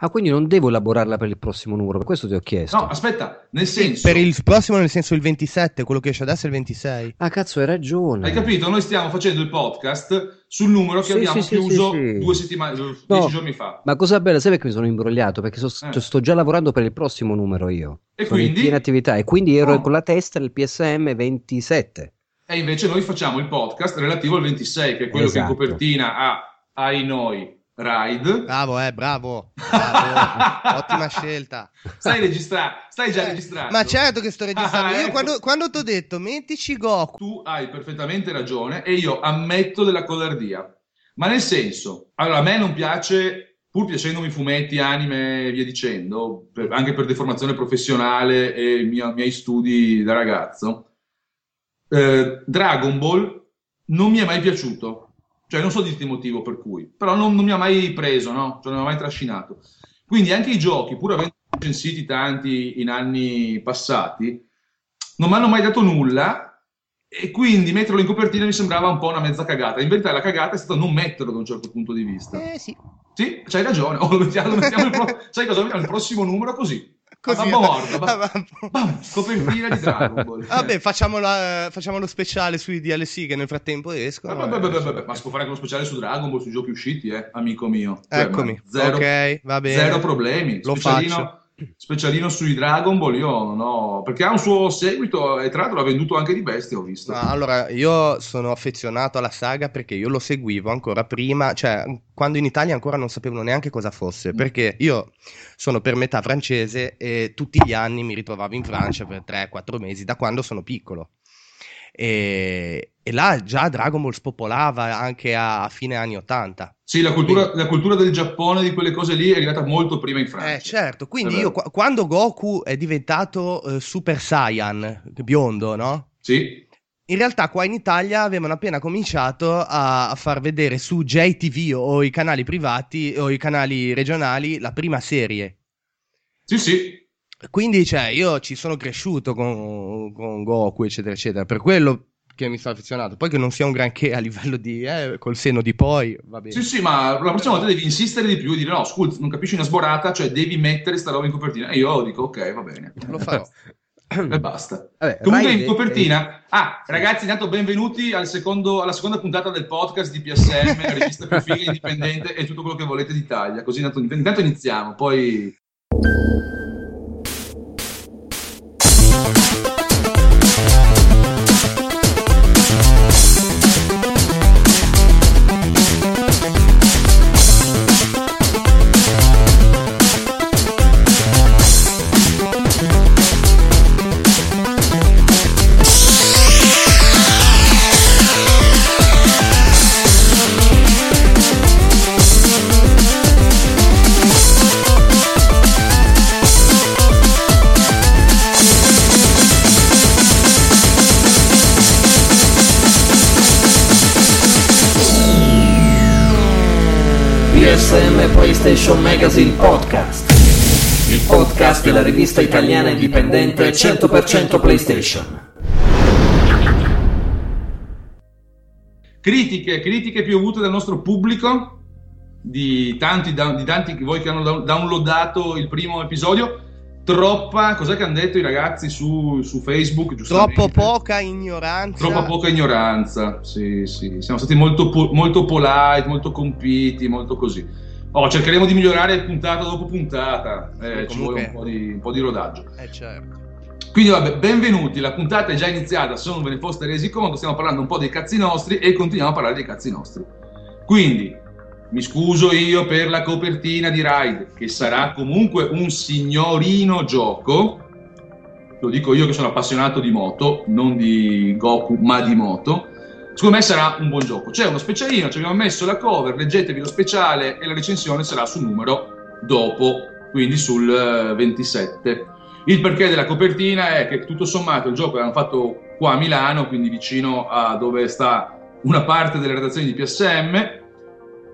Ah, quindi non devo elaborarla per il prossimo numero, per questo ti ho chiesto. No, aspetta, nel senso... Per il prossimo, nel senso il 27, quello che esce adesso è il 26. Ah, cazzo, hai ragione. Hai capito? Noi stiamo facendo il podcast sul numero che Sì, abbiamo sì, chiuso sì, sì. due settimane, dieci No, giorni fa. Ma cosa bella, sai perché mi sono imbrogliato? Perché so- Eh. sto già lavorando per il prossimo numero io. E sono in quindi? piena attività e quindi ero Oh. con la testa del PSM 27. E invece noi facciamo il podcast relativo al 26, che è quello che in Esatto. copertina ha ai noi Ride. Bravo, eh, bravo. bravo. Ottima scelta. Stai registrando, stai già Eh, registrando. Ma certo che sto registrando. Ah, Io ecco. quando, quando ti ho detto mettici Goku, Tu hai perfettamente ragione e io ammetto della codardia. Ma nel senso, allora a me non piace, pur piacendomi fumetti, anime e via dicendo, per- anche per deformazione professionale e i miei, miei studi da ragazzo, eh, Dragon Ball non mi è mai piaciuto. Cioè, non so dirti il motivo per cui, però non, non mi ha mai preso, no? Cioè, non mi ha mai trascinato. Quindi anche i giochi, pur avendo censiti tanti in anni passati, non mi hanno mai dato nulla e quindi metterlo in copertina mi sembrava un po' una mezza cagata. In verità la cagata è stata non metterlo da un certo punto di vista. eh sì. Sì, c'hai ragione. Oh, lo mettiamo, lo mettiamo pro- sai cosa? Lo mettiamo il prossimo numero così. Così. Ah, ba- ma- bam, copertina di Dragon Ball. Vabbè, facciamo, la- facciamo lo speciale sui DLC che nel frattempo escono. Vabbè, eh, vabbè, vabbè, ma si può fare anche uno speciale su Dragon Ball, sui giochi usciti, eh, amico mio. Cioè, Eccomi. Zero, ok, va bene. zero problemi. Lo specialino, faccio. Specialino sui Dragon Ball, io non ho... Perché ha un suo seguito e tra l'altro l'ha venduto anche di bestia, ho visto. No, allora, io sono affezionato alla saga perché io lo seguivo ancora prima, cioè quando in Italia ancora non sapevano neanche cosa fosse, perché io sono per metà francese e tutti gli anni mi ritrovavo in Francia per 3-4 mesi da quando sono piccolo. E, e là già Dragon Ball spopolava anche a, a fine anni 80. Sì, la cultura, la cultura del Giappone, di quelle cose lì, è arrivata molto prima in Francia. Eh, certo, quindi io qua- quando Goku è diventato eh, Super Saiyan, biondo, no? Sì, In realtà qua in Italia avevano appena cominciato a, a far vedere su JTV o i canali privati o i canali regionali la prima serie. sì, sì. Quindi, cioè, io ci sono cresciuto con, con Goku, eccetera, eccetera. Per quello che mi sono affezionato. Poi che non sia un granché a livello di... Eh, col seno di poi, va bene. Sì, sì, ma la prossima volta devi insistere di più e dire no, scusa, non capisci una sborata, cioè devi mettere sta roba in copertina. E io dico ok, va bene. Lo farò. E basta. Vabbè, Comunque in copertina. Ah, ragazzi, intanto benvenuti al secondo- alla seconda puntata del podcast di PSM, rivista più figa indipendente e tutto quello che volete d'Italia. Così intanto, intanto iniziamo, poi. PlayStation Magazine Podcast. Il podcast della rivista italiana indipendente 100% PlayStation. Critiche, critiche piovute dal nostro pubblico, di tanti, di tanti di voi che hanno down- downloadato il primo episodio. Troppa, cos'è che hanno detto i ragazzi su, su Facebook? Troppo poca ignoranza. Troppa poca ignoranza, sì, sì. Siamo stati molto, molto polite, molto compiti, molto così. Oh, cercheremo di migliorare puntata dopo puntata, eh, Sì, ci vuole un po, di, un po' di rodaggio. Eh, certo. Quindi vabbè, benvenuti, la puntata è già iniziata, se non ve ne foste resi conto, stiamo parlando un po' dei cazzi nostri e continuiamo a parlare dei cazzi nostri. Quindi, mi scuso io per la copertina di Ride, che sarà comunque un signorino gioco, lo dico io che sono appassionato di moto, non di Goku, ma di moto. Secondo me sarà un buon gioco. C'è uno specialino, ci abbiamo messo la cover, leggetevi lo speciale e la recensione sarà sul numero dopo, quindi sul eh, 27. Il perché della copertina è che tutto sommato il gioco l'hanno fatto qua a Milano, quindi vicino a dove sta una parte delle redazioni di PSM.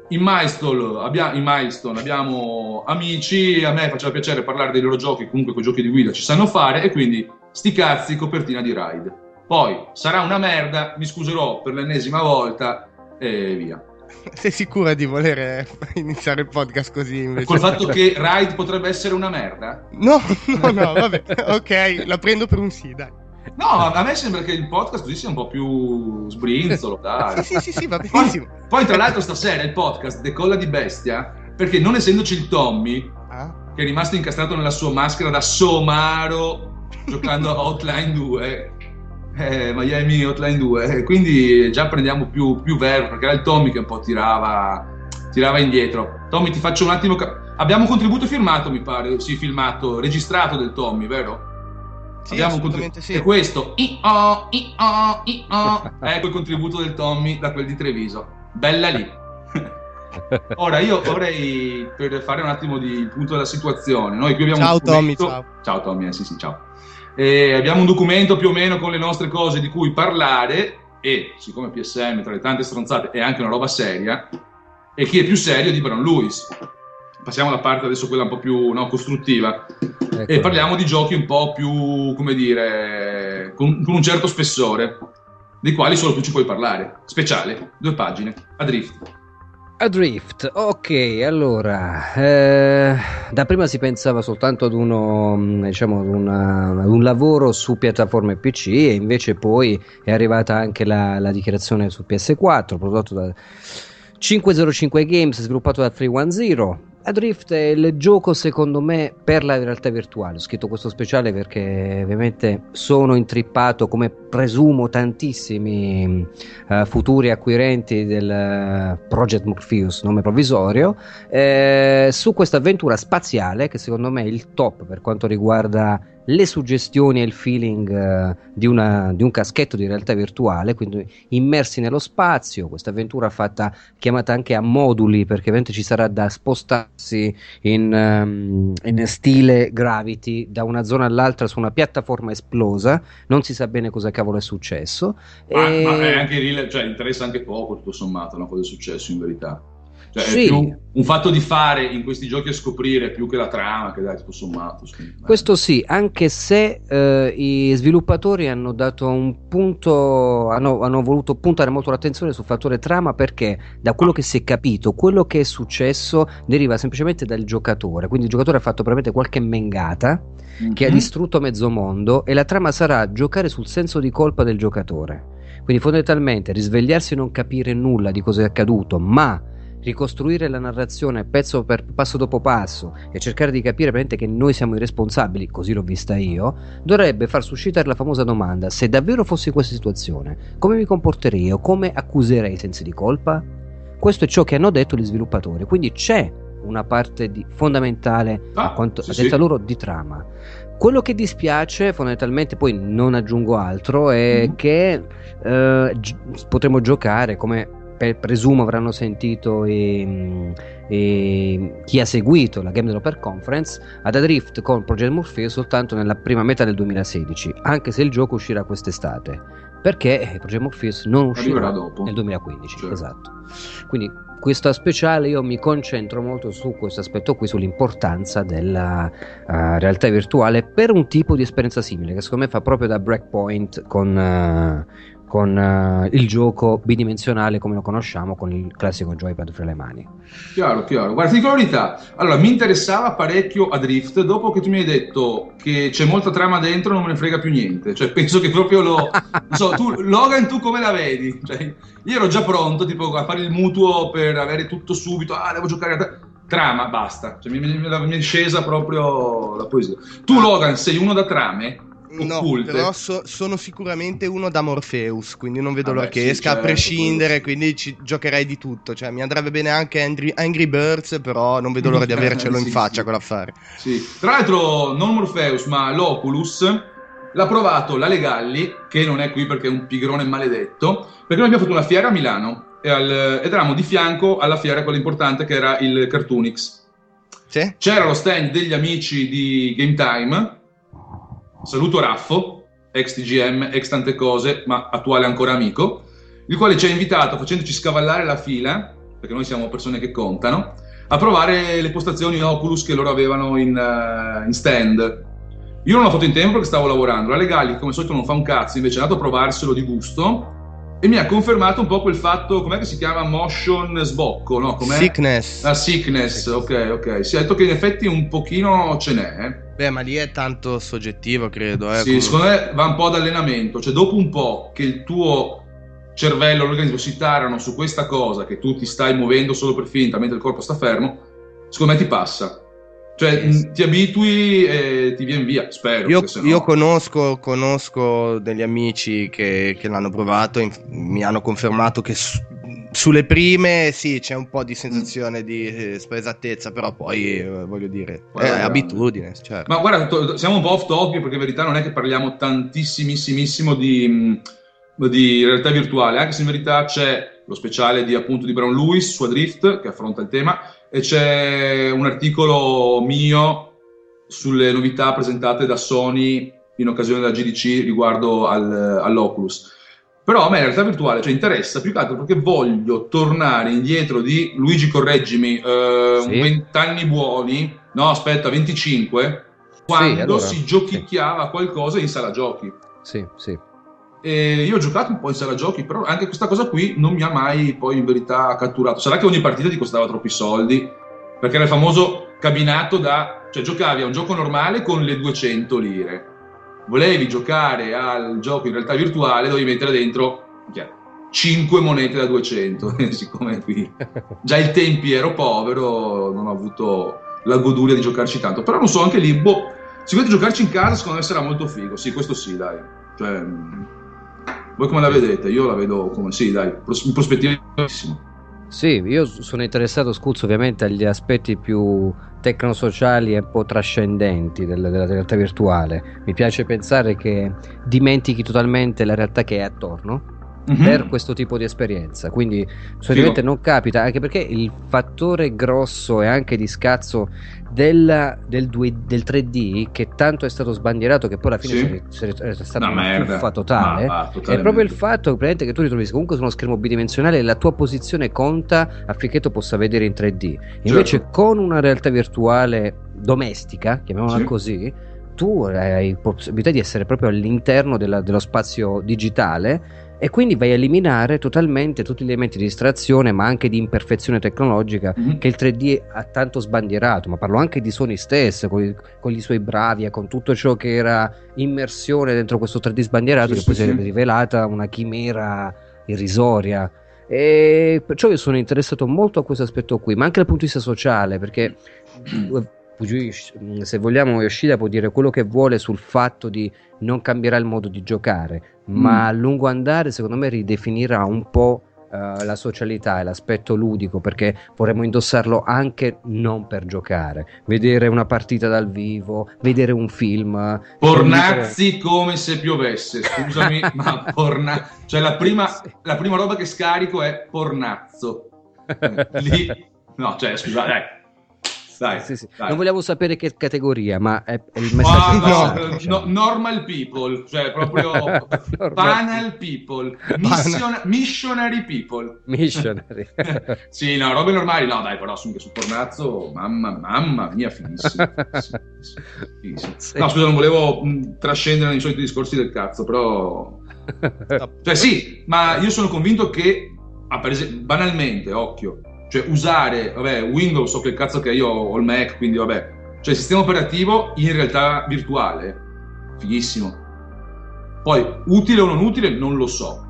In Milestone, abbia- in Milestone abbiamo amici, a me faceva piacere parlare dei loro giochi, comunque quei giochi di guida ci sanno fare e quindi sti cazzi copertina di Ride. Poi sarà una merda, mi scuserò per l'ennesima volta e via. Sei sicura di voler iniziare il podcast così invece? Col fatto che Ride potrebbe essere una merda? No, no, no, vabbè, ok, la prendo per un sì, dai. No, a me sembra che il podcast così sia un po' più sbrinzolo, dai. Sì, sì, sì, va Poi, benissimo. poi, tra l'altro stasera il podcast decolla di bestia perché non essendoci il Tommy, Ah? che è rimasto incastrato nella sua maschera da somaro giocando a Hotline 2, eh, Miami Hotline 2, eh, quindi già prendiamo più, più verbo perché era il Tommy che un po' tirava, tirava indietro. Tommy, ti faccio un attimo. ca- Abbiamo un contributo firmato, mi pare, sì, filmato, registrato del Tommy, vero? Sì, Abbiamo un assolutamente contributo. sì. E questo, I-oh, I-oh, I-oh, ecco il contributo del Tommy da quel di Treviso. Bella lì. Ora io vorrei per fare un attimo di punto della situazione. Noi qui abbiamo Ciao, un Tommy, ciao. Ciao Tommy, eh, sì, sì, ciao. Eh, abbiamo un documento più o meno con le nostre cose di cui parlare e siccome PSM tra le tante stronzate è anche una roba seria e chi è più serio di Brown Lewis. Passiamo alla parte adesso quella un po' più no, costruttiva Ecco. e parliamo di giochi un po' più, come dire, con, con un certo spessore, dei quali solo tu ci puoi parlare. Speciale, due pagine, a drift. Adrift, ok, allora, eh, da prima si pensava soltanto ad uno, mh, diciamo, ad, una- ad un lavoro su piattaforme PC e invece poi è arrivata anche la, la dichiarazione su PS4 prodotto da 505 Games, sviluppato da 310. Adrift è il gioco secondo me per la realtà virtuale. Ho scritto questo speciale perché ovviamente sono intrippato come presumo tantissimi eh, futuri acquirenti del eh, Project Morpheus, nome provvisorio, eh, su questa avventura spaziale che secondo me è il top per quanto riguarda le suggestioni e il feeling eh, di, una- di un caschetto di realtà virtuale, quindi immersi nello spazio, questa avventura fatta chiamata anche a moduli perché ovviamente ci sarà da spostarsi in, ehm, in stile Gravity da una zona all'altra su una piattaforma esplosa, non si sa bene cosa cavolo è successo. Ma, e- ma è anche rile- cioè, interessa anche poco tutto sommato no, cosa è successo in verità. Cioè, Sì. un fatto di fare in questi giochi a scoprire più che la trama, che dai, tutto sommato. Questo sì, anche se eh, i sviluppatori hanno dato un punto, hanno, hanno voluto puntare molto l'attenzione sul fattore trama perché da quello che si è capito, quello che è successo deriva semplicemente dal giocatore, quindi il giocatore ha fatto probabilmente qualche mengata che ha Mhm. distrutto mezzo mondo e la trama sarà giocare sul senso di colpa del giocatore. Quindi fondamentalmente risvegliarsi e non capire nulla di cosa è accaduto, ma ricostruire la narrazione pezzo per passo dopo passo e cercare di capire che noi siamo i responsabili, così l'ho vista io, dovrebbe far suscitare la famosa domanda: se davvero fossi in questa situazione, come mi comporterei o come accuserei i sensi di colpa? Questo è ciò che hanno detto gli sviluppatori, quindi c'è una parte di- fondamentale Ah, a quanto sì, a detta sì. loro di trama. Quello che dispiace, fondamentalmente, poi non aggiungo altro, è Mhm. che eh, gi- potremo giocare come pe- presumo avranno sentito i- i- chi ha seguito la Game Developer Conference ad Adrift con Project Morpheus soltanto nella prima metà del 2016, anche se il gioco uscirà quest'estate, perché Project Morpheus non uscirà nel 2015, Certo. esatto. Quindi questa speciale io mi concentro molto su questo aspetto qui, sull'importanza della eh, realtà virtuale per un tipo di esperienza simile, che secondo me fa proprio da breakpoint con, eh, con eh, il gioco bidimensionale come lo conosciamo, con il classico joypad fra le mani. Chiaro, chiaro. Guarda, ti dico la verità. Allora, mi interessava parecchio Adrift. Dopo che tu mi hai detto che c'è molta trama dentro, non me ne frega più niente. Cioè, penso che proprio lo. non so, tu, Logan, tu come la vedi? Cioè, io ero già pronto, tipo, a fare il mutuo per avere tutto subito. Ah, devo giocare a. tra- Trama, basta. Cioè, mi, mi- mi è scesa proprio la poesia. Tu, Logan, sei uno da trame? No, occulte. però so- sono sicuramente uno da Morpheus, quindi non vedo Vabbè, l'ora che sì, esca a certo, prescindere, quello sì. quindi ci giocherei di tutto. Cioè, mi andrebbe bene anche Angry, Angry Birds, però non vedo l'ora di avercelo in Sì, faccia sì. quell'affare. Sì. Tra l'altro, non Morpheus, ma l'Oculus l'ha provato la Legalli, che non è qui perché è un pigrone maledetto, perché noi abbiamo fatto una fiera a Milano al- ed eravamo di fianco alla fiera, quella importante che era il Cartoonix. C'era lo stand degli amici di Game Time. Saluto Raffo, ex TGM, ex tante cose, ma attuale ancora amico, il quale ci ha invitato facendoci scavallare la fila, perché noi siamo persone che contano, a provare le postazioni Oculus che loro avevano in, eh, in stand. Io non l'ho fatto in tempo perché stavo lavorando. La Legali, come al solito, non fa un cazzo, invece è andato a provarselo di gusto e mi ha confermato un po' quel fatto, com'è che si chiama motion sbocco, no? Com'è? Sickness. La sickness, ok, ok. Si è detto che in effetti un pochino ce n'è. eh. Beh, ma lì è tanto soggettivo, credo. Eh, Sì, come- secondo me va un po' ad allenamento, cioè dopo un po' che il tuo cervello, l'organismo si tarano su questa cosa che tu ti stai muovendo solo per finta mentre il corpo sta fermo, secondo me ti passa. Cioè mh, ti abitui e ti viene via, spero. Io, sennò- io conosco, conosco degli amici che, che l'hanno provato, inf- mi hanno confermato che sulle prime sì c'è un po' di sensazione di eh, spaesatezza, però poi eh, voglio dire, è abitudine. Cioè. Ma guarda, to- siamo un po' off topic perché in verità non è che parliamo tantissimissimo di, di realtà virtuale, anche se in verità c'è lo speciale di appunto di Brown Lewis su Adrift che affronta il tema e c'è un articolo mio sulle novità presentate da Sony in occasione della GDC riguardo al- all'Oculus. Però a me la realtà virtuale cioè, interessa più che altro perché voglio tornare indietro di Luigi, correggimi, eh, Sì. 20 anni buoni, no aspetta, 25, quando allora, si giochicchiava qualcosa in sala giochi. Sì, sì. E io ho giocato un po' in sala giochi, però anche questa cosa qui non mi ha mai poi in verità catturato. Sarà che ogni partita ti costava troppi soldi, perché era il famoso cabinato da... cioè giocavi a un gioco normale con le 200 lire. Volevi giocare al gioco in realtà virtuale, dovevi mettere dentro 5 monete da 200. E Siccome qui già ai tempi ero povero, non ho avuto la goduria di giocarci tanto. Però non so, anche lì, boh, sicuramente giocarci in casa secondo me sarà molto figo. Sì, questo sì, dai. Cioè, voi come la vedete? Io la vedo come sì, dai, in prospettiva. Sì, io sono interessato, Scuzzo, ovviamente agli aspetti più tecnosociali e un po' trascendenti del- della realtà virtuale. Mi piace pensare che dimentichi totalmente la realtà che è attorno per questo tipo di esperienza. Quindi solitamente non capita, anche perché il fattore grosso e anche di scazzo del, del, 2 del 3D, che tanto è stato sbandierato, che poi alla fine Sì. sarebbe stata Una una totale. Ma va, È totalmente. proprio il fatto che tu ritrovi comunque su uno schermo bidimensionale e la tua posizione conta affinché tu possa vedere in 3D. Invece, Certo. con una realtà virtuale domestica, chiamiamola Sì. così, tu hai possibilità di essere proprio all'interno della- dello spazio digitale e quindi vai a eliminare totalmente tutti gli elementi di distrazione, ma anche di imperfezione tecnologica Mhm. che il 3D ha tanto sbandierato, ma parlo anche di Sony stesso, con, con i suoi bravi, e con tutto ciò che era immersione dentro questo 3D sbandierato, Sì, che sì, poi si è sì. rivelata una chimera irrisoria. E perciò io sono interessato molto a questo aspetto qui, ma anche dal punto di vista sociale, perché se vogliamo Yoshida può dire quello che vuole sul fatto di non cambierà il modo di giocare, ma Mm. a lungo andare secondo me ridefinirà un po' eh, la socialità e l'aspetto ludico perché vorremmo indossarlo anche non per giocare, vedere una partita dal vivo, vedere un film. Pornazzi come se piovesse, scusami, ma porna... Cioè la prima, Sì. la prima roba che scarico è pornazzo. Eh, Lì... No, cioè, scusa, dai. Sì, sì. dai. Non vogliamo sapere che categoria, ma è, è il Ah, messaggio no, importante, eh, diciamo. no, normal people, cioè proprio panel people, mission- missionary people. Missionary. sì, no, robe normali, no, dai, però su, su Pornazzo, mamma, mamma mia, finissimo. finissimo. No, scusa, non volevo mh, trascendere nei soliti discorsi del cazzo, però... Cioè sì, ma io sono convinto che, ah, esempio, banalmente, occhio, cioè usare, vabbè, Windows, so che cazzo che io ho il Mac, quindi vabbè, cioè sistema operativo in realtà virtuale, fighissimo. Poi, utile o non utile, non lo so.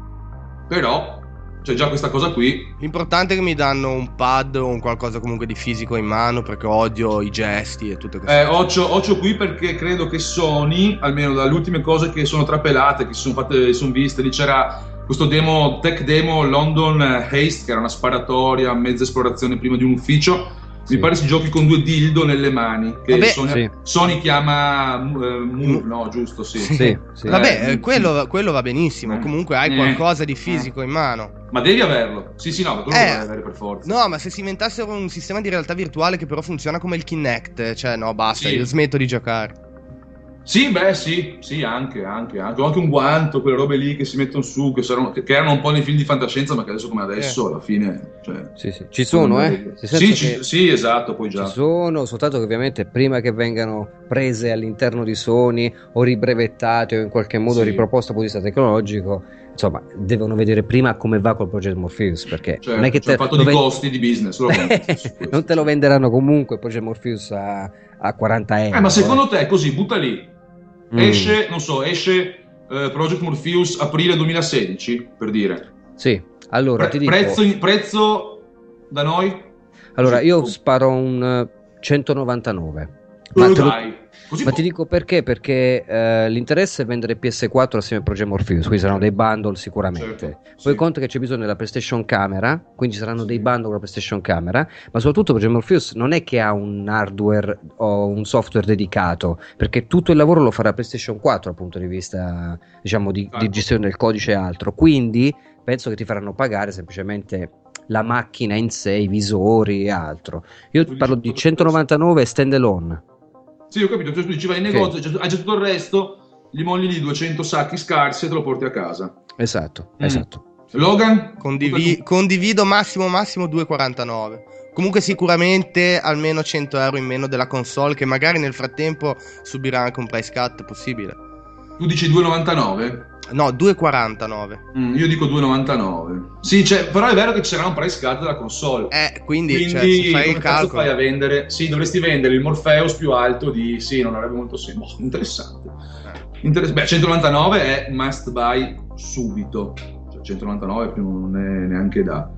Però, c'è già questa cosa qui. L'importante è che mi danno un pad o un qualcosa comunque di fisico in mano perché odio i gesti e tutte queste Eh, cose. occhio, occhio qui perché credo che Sony, almeno dalle ultime cose che sono trapelate, che si sono fatte, sono viste, lì c'era questo demo, tech demo London Haste, che era una sparatoria, mezza esplorazione prima di un ufficio. Sì. Mi pare si giochi con due dildo nelle mani. Che Vabbè, Sony, sì. Sony chiama eh, Mu- no, giusto, sì. Sì, sì. Vabbè, eh, eh, quello, quello va benissimo. eh, Comunque hai eh, qualcosa di eh. fisico in mano. Ma devi averlo. Sì, sì, no, ma tu lo Eh, devi avere per forza. No, ma se si inventassero un sistema di realtà virtuale che però funziona come il Kinect, cioè no, basta, Sì. io smetto di giocare. Sì, beh, sì, sì, anche, anche, anche. Ho anche un guanto, quelle robe lì che si mettono su, che, saranno- che erano un po' nei film di fantascienza, ma che adesso come adesso, alla fine... Cioè, Sì, sì. Ci sono, eh? Sì, ci- sì, esatto, poi già. Ci sono, soltanto che ovviamente prima che vengano prese all'interno di Sony o ribrevettate o in qualche modo Sì. riproposte dal punto di vista tecnologico, insomma, devono vedere prima come va col Project Morpheus. Perché Cioè, non è che c'è te il fatto di ven- costi di business. non te lo venderanno comunque il Project Morpheus a, a 40 euro. Eh, ma secondo te, così, butta lì, Mm. esce, non so, esce eh, Project Morpheus aprile 2016, per dire. Sì, allora Pre- dico. prezzo, prezzo da noi? Allora, io sparo un eh, 199. Ma, lo- ma ti dico perché? Perché eh, l'interesse è vendere PS4 assieme a Project Morpheus, quindi saranno dei bundle sicuramente. Certo, Poi sì. conto che c'è bisogno della PlayStation Camera, quindi ci saranno Sì. dei bundle con la PlayStation Camera, ma soprattutto Project Morpheus non è che ha un hardware o un software dedicato, perché tutto il lavoro lo farà PlayStation 4 dal punto di vista, diciamo, di, di Ecco. gestione del codice e altro. Quindi penso che ti faranno pagare semplicemente la macchina in sé, i visori e altro. Io parlo di 199 stand alone. Sì, ho capito, cioè tu dici vai in negozio, hai già- hai già tutto il resto, gli molli lì 200 sacchi scarsi e te lo porti a casa. Esatto, Mm. esatto. Logan? Condivi- condivido massimo massimo 2,49. Comunque sicuramente almeno 100 euro in meno della console che magari nel frattempo subirà anche un price cut possibile. Tu dici 2,99? No, 2,49. Mm, io dico 2,99. Sì, cioè, però è vero che sarà un price cut della console. Eh, quindi, Quindi, cioè, fai il calcolo. fai a vendere? Sì, dovresti vendere il Morpheus più alto di... Sì, non avrebbe molto senso. Boh, interessante. Interess- Beh, 199 è must buy subito. Cioè, 199 più non è neanche da...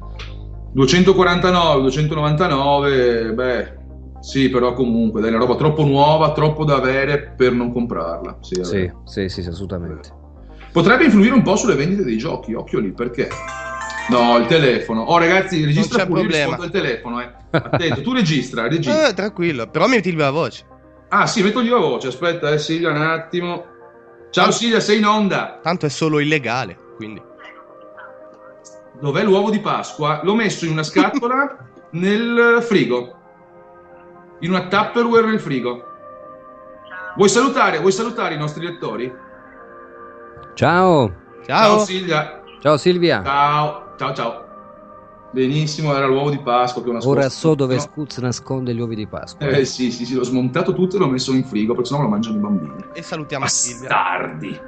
249, 299, beh... Sì, però comunque, dai, è una roba troppo nuova, troppo da avere per non comprarla. Sì, Sì, sì, sì, sì, assolutamente. Potrebbe influire un po' sulle vendite dei giochi, occhio lì, perché? No, il telefono. Oh, ragazzi, registra c'è pure il problema. al telefono, eh. Attento, tu registra, registra. Eh, tranquillo, però metti il viva voce. Ah, sì, metto io la voce. Aspetta, eh, Silvia, un attimo. Ciao Silvia, sei in onda. Tanto è solo illegale, quindi. Dov'è l'uovo di Pasqua? L'ho messo in una scatola nel frigo. In una Tupperware nel frigo. Vuoi salutare, vuoi salutare i nostri lettori? Ciao, Ciao. Silvia. ciao Silvia. Ciao, ciao, ciao. Benissimo, era l'uovo di Pasqua che ho nascosto. Ora so dove No. Scuz nasconde gli uovi di Pasqua. Eh sì, sì, sì, l'ho smontato tutto e l'ho messo in frigo, perché sennò me lo mangiano i bambini. E salutiamo Silvia. Bastardi.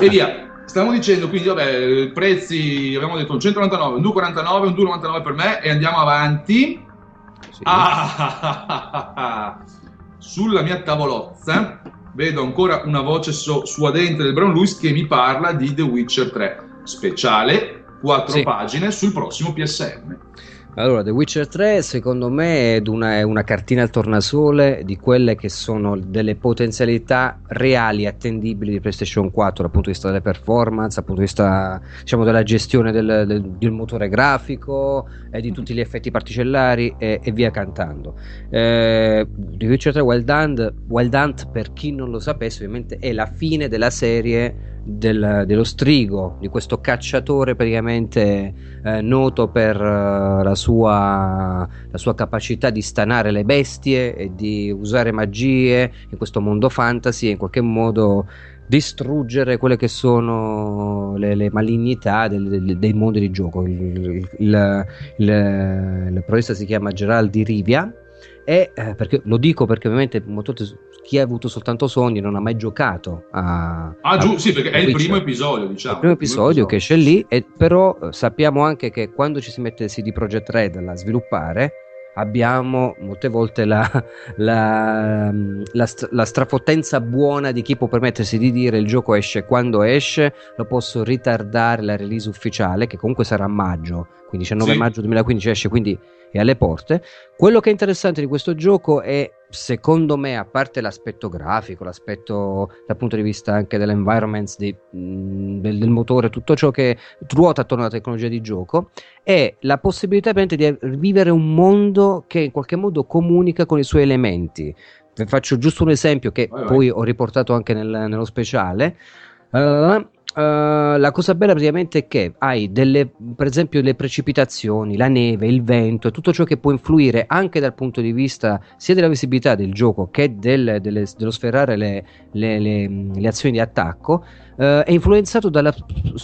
e via. Stavamo dicendo, quindi, vabbè, prezzi, abbiamo detto un 199, un 2,49, un 2,99 per me e andiamo avanti. Sì. Ah, sulla mia tavolozza vedo ancora una voce so- suadente del Brown Lewis che mi parla di The Witcher 3 speciale, 4 Sì. pagine sul prossimo PSN. Allora, The Witcher 3 secondo me è una, è una cartina al tornasole di quelle che sono delle potenzialità reali attendibili di PlayStation 4 dal punto di vista delle performance, dal punto di vista diciamo, della gestione del, del- del motore grafico e di tutti gli effetti particellari e, e via cantando. Eh, The Witcher 3 Wild Hunt, Wild Hunt, per chi non lo sapesse ovviamente è la fine della serie del- dello strigo, di questo cacciatore praticamente eh, noto per eh, la, sua, la sua capacità di stanare le bestie e di usare magie in questo mondo fantasy e in qualche modo distruggere quelle che sono le, le malignità del- del- dei mondi di gioco. Il, il, il, il- il protagonista si chiama Gerald di Rivia e eh, perché, lo dico perché ovviamente chi ha avuto soltanto sogni non ha mai giocato a, Ah, a- giù, sì, perché è il primo episodio, diciamo. il primo episodio che esce lì, e però eh, sappiamo anche che quando ci si mette CD Projekt Red a sviluppare, abbiamo molte volte la, la, mm, la la strafottenza buona di chi può permettersi di dire il gioco esce quando esce, lo posso ritardare la release ufficiale, che comunque sarà a maggio, quindi 19 Sì. maggio 2015 esce, quindi è alle porte. Quello che è interessante di questo gioco è, secondo me, a parte l'aspetto grafico, l'aspetto dal punto di vista anche dell'environment, di- del, del motore, tutto ciò che ruota attorno alla tecnologia di gioco, è la possibilità di vivere un mondo che in qualche modo comunica con i suoi elementi. Vi faccio giusto un esempio che Vai, vai. poi ho riportato anche nel- nello speciale. Uh, Uh, la cosa bella praticamente è che hai delle, per esempio, le precipitazioni, la neve, il vento, tutto ciò che può influire anche dal punto di vista sia della visibilità del gioco che del- delle- dello sferrare le, le- le- le azioni di attacco, uh, è influenzato dalla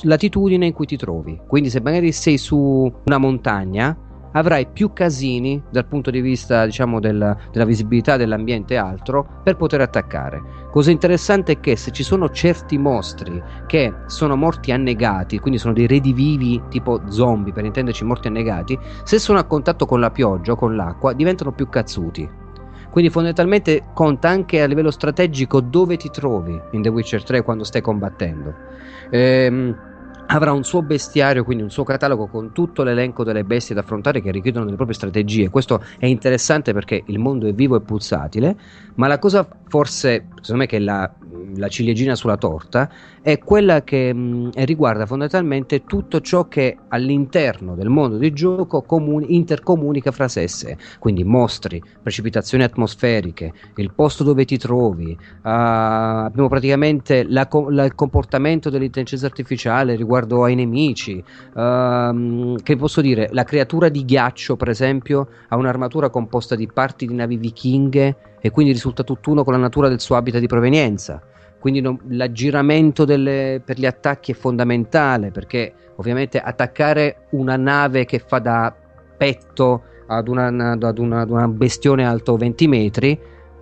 latitudine in cui ti trovi. Quindi, se magari sei su una montagna. Avrai più casini dal punto di vista diciamo del, della visibilità dell'ambiente e altro per poter attaccare. Cosa interessante è che se ci sono certi mostri che sono morti annegati, quindi sono dei redivivi tipo zombie per intenderci morti annegati, se sono a contatto con la pioggia o con l'acqua diventano più cazzuti. Quindi fondamentalmente conta anche a livello strategico dove ti trovi in The Witcher 3 quando stai combattendo. Ehm, avrà un suo bestiario, quindi un suo catalogo con tutto l'elenco delle bestie da affrontare che richiedono delle proprie strategie. Questo è interessante perché il mondo è vivo e pulsatile, ma la cosa forse, secondo me, che è la, la ciliegina sulla torta è quella che mh, riguarda fondamentalmente tutto ciò che all'interno del mondo di gioco comuni, intercomunica fra sé sé, quindi mostri, precipitazioni atmosferiche, il posto dove ti trovi, uh, abbiamo praticamente la, la, il comportamento dell'intelligenza artificiale riguardo ai nemici, uh, che posso dire, la creatura di ghiaccio per esempio ha un'armatura composta di parti di navi vichinghe e quindi risulta tutt'uno con la natura del suo habitat di provenienza quindi non, l'aggiramento delle, per gli attacchi è fondamentale perché ovviamente attaccare una nave che fa da petto ad una, ad una, ad una bestione alto 20 metri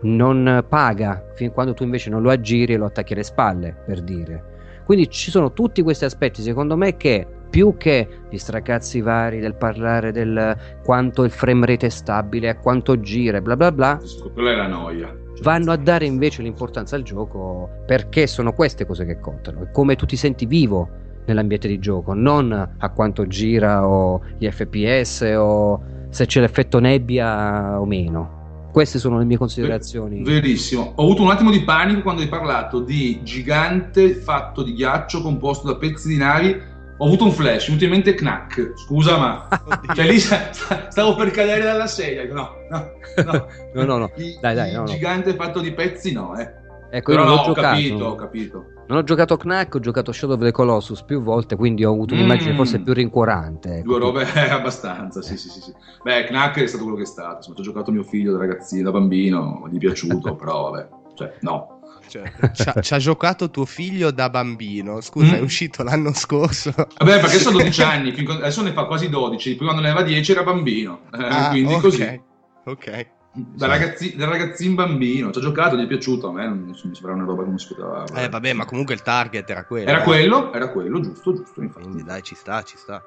non paga fin quando tu invece non lo aggiri e lo attacchi alle spalle per dire quindi ci sono tutti questi aspetti secondo me che più che gli stracazzi vari del parlare del quanto il frame rate è stabile, a quanto gira bla bla bla. Quella è la noia vanno a dare invece l'importanza al gioco perché sono queste cose che contano, come tu ti senti vivo nell'ambiente di gioco, non a quanto gira o gli FPS o se c'è l'effetto nebbia o meno. Queste sono le mie considerazioni. Verissimo. Ho avuto un attimo di panico quando hai parlato di gigante fatto di ghiaccio composto da pezzi di navi ho avuto un flash, mi è in mente Knack, scusa ma... cioè lì stavo per cadere dalla sedia, no, no, no, no, no, no. dai, dai, no, no. gigante fatto di pezzi no, eh. Ecco, Però io non no, ho giocato. capito, ho capito. Non ho giocato Knack, ho giocato Shadow of the Colossus più volte, quindi ho avuto un'immagine Mm. forse più rincuorante. ecco. Due robe eh, abbastanza, sì, sì, sì, sì. Beh, Knack è stato quello che è stato, insomma, ha giocato mio figlio da ragazzino, da bambino, gli è piaciuto, però vabbè, cioè, no. Cioè, c'ha, c'ha giocato tuo figlio da bambino. Scusa, Mm. è uscito l'anno scorso. Vabbè, perché sono 12 anni, adesso ne fa quasi 12, poi quando ne aveva 10 era bambino, eh, Ah, quindi ok, così. Ok. Da, ragazzi, da ragazzin bambino, ci ha giocato, gli è piaciuto, a me non mi sembra una roba che non si poteva... Eh, vabbè, ma comunque il target era quello. Era eh. quello, era quello, giusto, giusto, infatti. Quindi dai, ci sta, ci sta.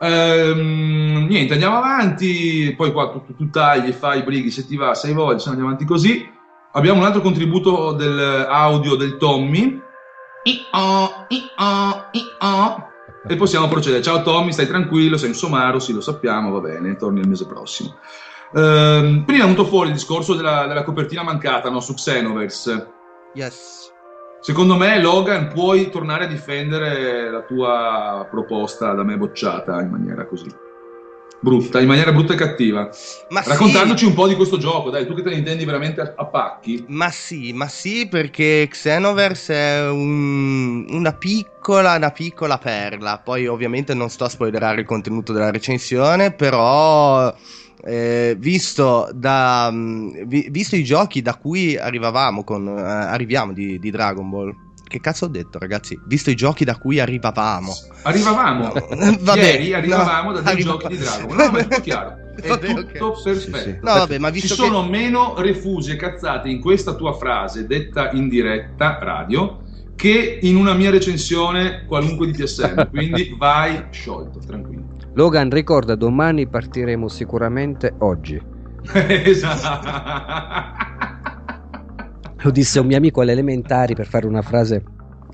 Ehm, niente, andiamo avanti. Poi qua tu, tu, tu tagli, fai i brighi se ti va, se hai voglia, se andiamo avanti così. Abbiamo un altro contributo del audio del Tommy. I-oh, i-oh, i-oh. E possiamo procedere. Ciao Tommy, stai tranquillo, sei un somaro, sì, lo sappiamo, va bene, torni il mese prossimo. Ehm, prima è venuto fuori il discorso della, della copertina mancata no, su Xenoverse. Yes. Secondo me, Logan, puoi tornare a difendere la tua proposta da me bocciata in maniera così brutta, in maniera brutta e cattiva. Ma Raccontandoci sì, un po' di questo gioco, dai, tu che te ne intendi veramente a, a pacchi. ma sì, ma sì, perché Xenoverse è un- una piccola, una piccola perla. Poi, ovviamente, non sto a spoilerare il contenuto della recensione, però. eh, visto, da, mh, vi- visto i giochi da cui arrivavamo con, eh, arriviamo di, di Dragon Ball, che cazzo ho detto, ragazzi? Visto i giochi da cui arrivavamo, Arrivavamo, Vabbè, ieri arrivavamo no, da dei arriva- giochi di Dragon. No, ma è tutto chiaro, è Vabbè, tutto ok. perfetto. Sì, sì. No, vabbè, ma visto Ci che sono meno refusi e cazzate in questa tua frase detta in diretta radio che in una mia recensione qualunque di TSM, quindi vai sciolto, tranquillo. Logan, ricorda, domani partiremo sicuramente oggi. esatto. Lo disse un mio amico alle elementari per fare una frase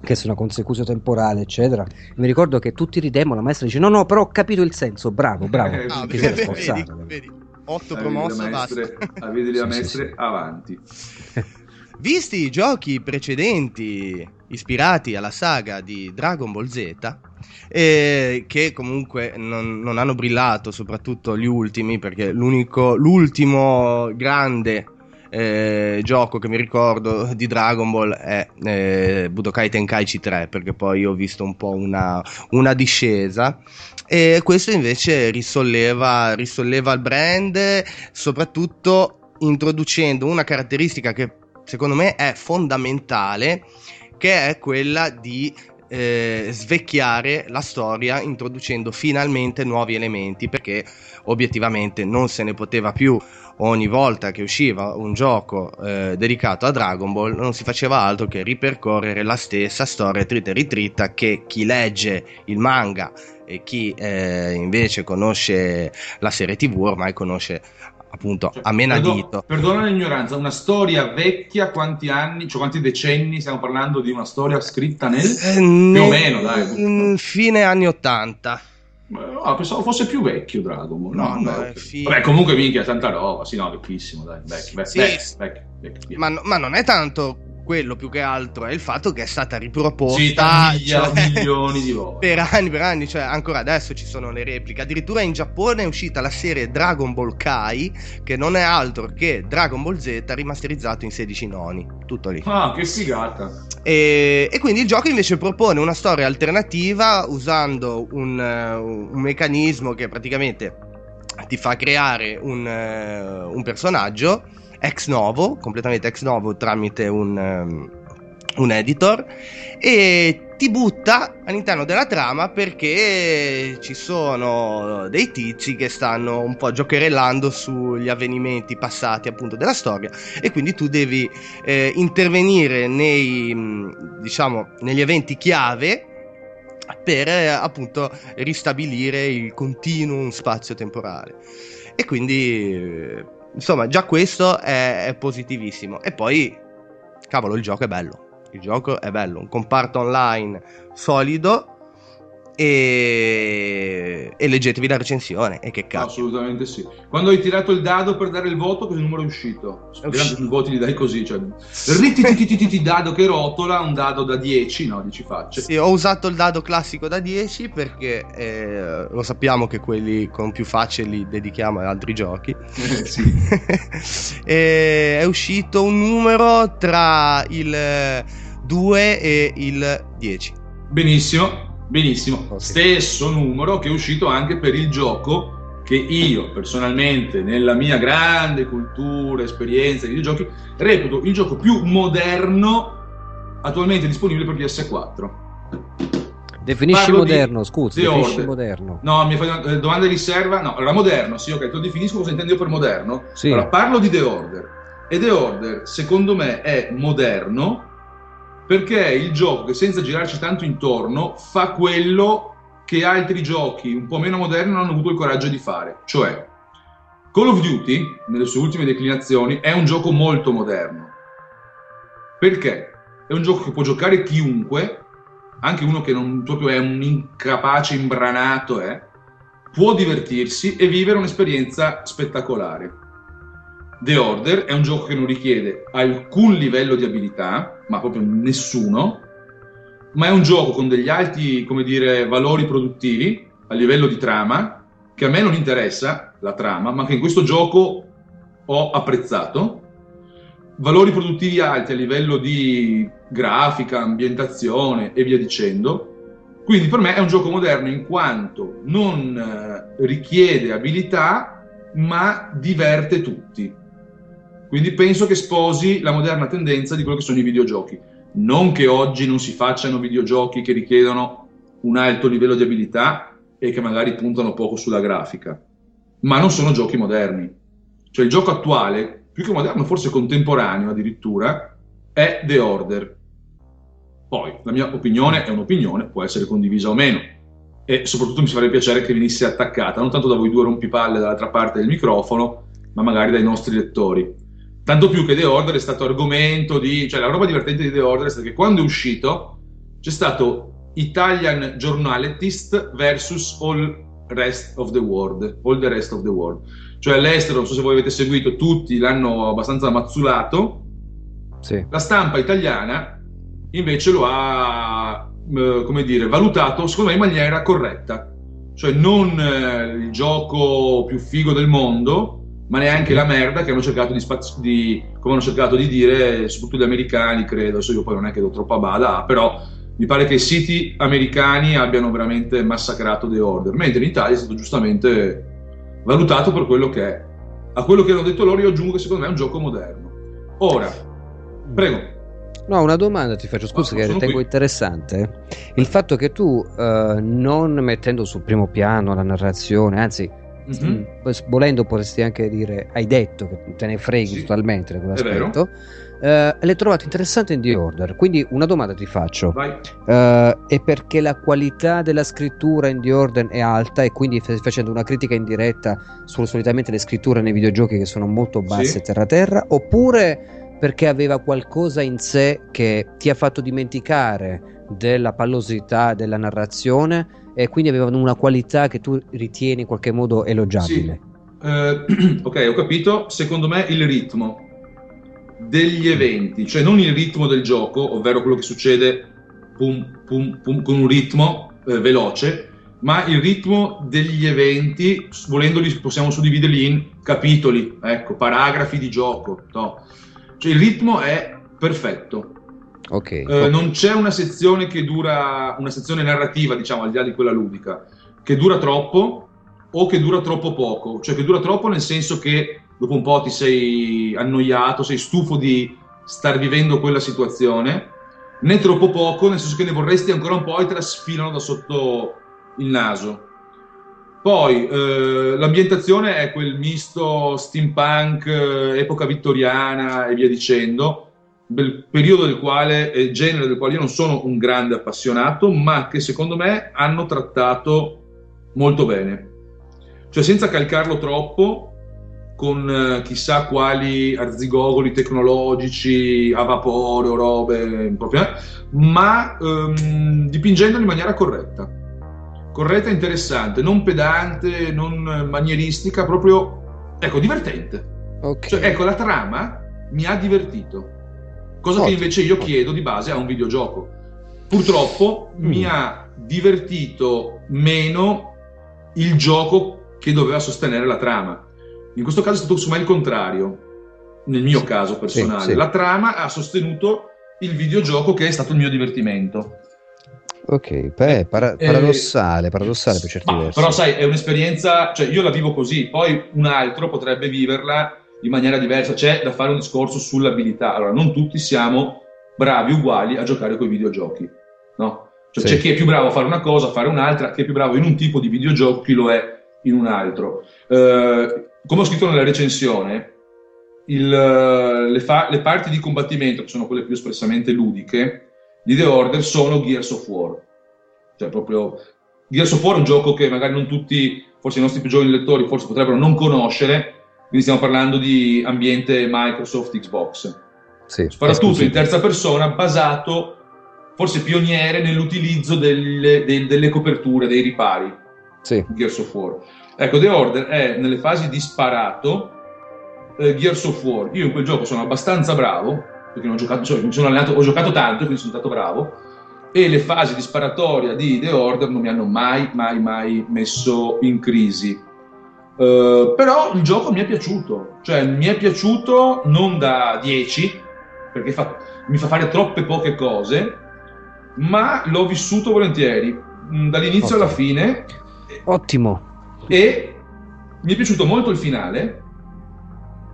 che è una consecutio temporale, eccetera. Mi ricordo che tutti ridemmo, la maestra dice: No, no, però ho capito il senso, bravo, bravo. Eh, Ah, Ti vedi, sei vedi, sforzato. vedi, vedi. Otto Avete promosso, le basta. avete le Sì, maestre sì, sì. avanti. Visti i giochi precedenti ispirati alla saga di Dragon Ball Z, eh, che comunque non, non hanno brillato, soprattutto gli ultimi, perché l'unico, l'ultimo grande eh, gioco che mi ricordo di Dragon Ball è eh, Budokai Tenkaichi 3, perché poi ho visto un po' una, una discesa. E questo invece risolleva, risolleva il brand, soprattutto introducendo una caratteristica che secondo me è fondamentale, che è quella di eh, svecchiare la storia introducendo finalmente nuovi elementi perché obiettivamente non se ne poteva più ogni volta che usciva un gioco eh, dedicato a Dragon Ball non si faceva altro che ripercorrere la stessa storia trita e ritrita che chi legge il manga e chi eh, invece conosce la serie tv ormai conosce appunto Cioè, a menadito. perdo- Perdona l'ignoranza, una storia vecchia, quanti anni, cioè quanti decenni stiamo parlando di una storia scritta nel... Eh, Più o ne- meno, dai. Fine anni 80. No, pensavo fosse più vecchio Dragon Ball. No, no, vabbè, comunque minchia, tanta roba. Sì, no, vecchissimo, dai. Vecchio, vecchio, Sì. vecchio, vecchio, vecchio. Ma, no- ma non è tanto quello più che altro, è il fatto che è stata riproposta Sì, cioè, milioni di volte. per anni, per anni, cioè ancora adesso ci sono le repliche. Addirittura in Giappone è uscita la serie Dragon Ball Kai, che non è altro che Dragon Ball Z rimasterizzato in 16 noni. Tutto lì. Ah, che figata. E, e quindi il gioco invece propone una storia alternativa usando un, eh, un meccanismo che praticamente ti fa creare un, eh, un personaggio ex novo, completamente ex novo tramite un, ehm, un editor e ti butta all'interno della trama perché ci sono dei tizi che stanno un po' giocherellando sugli avvenimenti passati appunto della storia e quindi tu devi eh, intervenire nei mh, diciamo negli eventi chiave per eh, appunto ristabilire il continuum spazio temporale. E quindi eh, insomma già questo è, è positivissimo. E poi cavolo il gioco è bello. Il gioco è bello. Un comparto online solido e, e leggetevi la recensione e che cazzo Assolutamente sì. Quando hai tirato il dado per dare il voto, che numero è uscito? Uscito. che i voti li dai così, cioè ritititititi dado che rotola, un dado da 10, no, dici facce. Sì, ho usato il dado classico da 10 perché eh, lo sappiamo che quelli con più facce li dedichiamo ad altri giochi. Eh, sì. È uscito un numero tra il 2 e il 10. Benissimo, benissimo. Sì. Stesso numero che è uscito anche per il gioco che io personalmente, nella mia grande cultura, esperienza di videogiochi, reputo il gioco più moderno attualmente disponibile per PS4. Definisci Parlo di moderno, scusa, The definisci Order. moderno. No, mi fai una eh, domanda di riserva? No, allora moderno, sì, ok, te lo definisco cosa intendo io per moderno. Sì. Allora, parlo di The Order. E The Order, secondo me, è moderno perché il gioco che senza girarci tanto intorno fa quello che altri giochi un po' meno moderni non hanno avuto il coraggio di fare. Cioè, Call of Duty, nelle sue ultime declinazioni, è un gioco molto moderno. Perché? È un gioco che può giocare chiunque, anche uno che non proprio è un incapace imbranato, eh, può divertirsi e vivere un'esperienza spettacolare. The Order è un gioco che non richiede alcun livello di abilità, ma proprio nessuno, ma è un gioco con degli alti, come dire, valori produttivi a livello di trama, che a me non interessa la trama, ma che in questo gioco ho apprezzato. Valori produttivi alti a livello di grafica, ambientazione e via dicendo. Quindi per me è un gioco moderno in quanto non eh, richiede abilità, ma diverte tutti. Quindi penso che sposi la moderna tendenza di quello che sono i videogiochi. Non che oggi non si facciano videogiochi che richiedono un alto livello di abilità e che magari puntano poco sulla grafica, ma non sono giochi moderni. Cioè il gioco attuale, più che moderno, forse contemporaneo addirittura, è The Order. Poi la mia opinione è un'opinione, può essere condivisa o meno. E soprattutto mi farebbe piacere che venisse attaccata, non tanto da voi due rompipalle dall'altra parte del microfono, ma magari dai nostri lettori. Tanto più che The Order è stato argomento di... cioè la roba divertente di The Order è stata che quando è uscito c'è stato Italian Journalist versus All Rest of the World, All the Rest of the World. Cioè all'estero, non so se voi avete seguito, tutti l'hanno abbastanza mazzulato, Sì. la stampa italiana invece lo ha, eh, come dire, valutato secondo me in maniera corretta. Cioè non eh, il gioco più figo del mondo, ma neanche la merda che hanno cercato di, spaz- di come hanno cercato di dire, soprattutto gli americani, credo. Adesso io poi non è che do troppa bada, però mi pare che i siti americani abbiano veramente massacrato The Order, mentre in Italia è stato giustamente valutato per quello che è. A quello che hanno detto loro io aggiungo che secondo me è un gioco moderno. Ora, prego. No, una domanda ti faccio, scusa No, che ritengo qui. interessante. Il fatto che tu, eh, non mettendo sul primo piano la narrazione, anzi, Mhm. mm, pos- volendo potresti anche dire, hai detto che te ne freghi Sì, totalmente è quell'aspetto, eh, l'hai trovato interessante in The Order. Quindi una domanda ti faccio. Eh, è perché la qualità della scrittura in The Order è alta e quindi stai facendo una critica in diretta su solitamente le scritture nei videogiochi che sono molto basse Sì. terra terra oppure perché aveva qualcosa in sé che ti ha fatto dimenticare della pallosità della narrazione e quindi aveva una qualità che tu ritieni in qualche modo elogiabile. Eh, ok, ho capito. Secondo me il ritmo degli eventi, cioè non il ritmo del gioco, ovvero quello che succede pum, pum, pum, con un ritmo eh, veloce, ma il ritmo degli eventi, volendoli possiamo suddividerli in capitoli, ecco, paragrafi di gioco. no? Cioè il ritmo è perfetto. Ok. Eh, non c'è una sezione che dura, una sezione narrativa, diciamo, al di là di quella ludica, che dura troppo o che dura troppo poco. Cioè che dura troppo nel senso che dopo un po' ti sei annoiato, sei stufo di star vivendo quella situazione, né troppo poco, nel senso che ne vorresti ancora un po' e te la sfilano da sotto il naso. Poi eh, l'ambientazione è quel misto steampunk, eh, epoca vittoriana e via dicendo, del periodo del quale, eh, genere del quale io non sono un grande appassionato, ma che secondo me hanno trattato molto bene. Cioè senza calcarlo troppo, con eh, chissà quali arzigogoli tecnologici a vapore o robe proprio, ma ehm, dipingendolo in maniera corretta. Corretta e interessante, non pedante, non manieristica, proprio, ecco, divertente. ok. Cioè, ecco, la trama mi ha divertito, cosa che invece io chiedo di base a un videogioco. Purtroppo mi Mm. ha divertito meno il gioco che doveva sostenere la trama. In questo caso è stato insomma il contrario, nel mio caso personale. sì. La trama ha sostenuto il videogioco che è stato il mio divertimento. Ok, beh, para- Eh, paradossale, paradossale per certi Ma, versi. Però sai, è un'esperienza, cioè io la vivo così, poi un altro potrebbe viverla in maniera diversa, c'è da fare un discorso sull'abilità. Allora, non tutti siamo bravi uguali a giocare con i videogiochi, no? Cioè, Sì. c'è chi è più bravo a fare una cosa, a fare un'altra, chi è più bravo in un tipo di videogioco, chi lo è in un altro. Eh, come ho scritto nella recensione, il, eh, le, fa- le parti di combattimento, che sono quelle più espressamente ludiche, di The Order sono Gears of War. Cioè, proprio Gears of War è un gioco che magari non tutti, forse i nostri più giovani lettori, forse potrebbero non conoscere. Quindi stiamo parlando di ambiente Microsoft Xbox. Sì, Soprattutto in terza persona, basato, forse pioniere nell'utilizzo delle, del- delle coperture, dei ripari. Sì. Gears of War. Ecco, The Order è nelle fasi di sparato eh, Gears of War. Io in quel gioco sono abbastanza bravo, perché non ho giocato, cioè, mi sono allenato, ho giocato tanto, quindi sono stato bravo, e le fasi di sparatoria di The Order non mi hanno mai, mai, mai messo in crisi. Eh, però il gioco mi è piaciuto, cioè mi è piaciuto non da 10, perché fa- mi fa fare troppe poche cose, ma l'ho vissuto volentieri, mh, dall'inizio alla Ok. fine, Ottimo. e mi è piaciuto molto il finale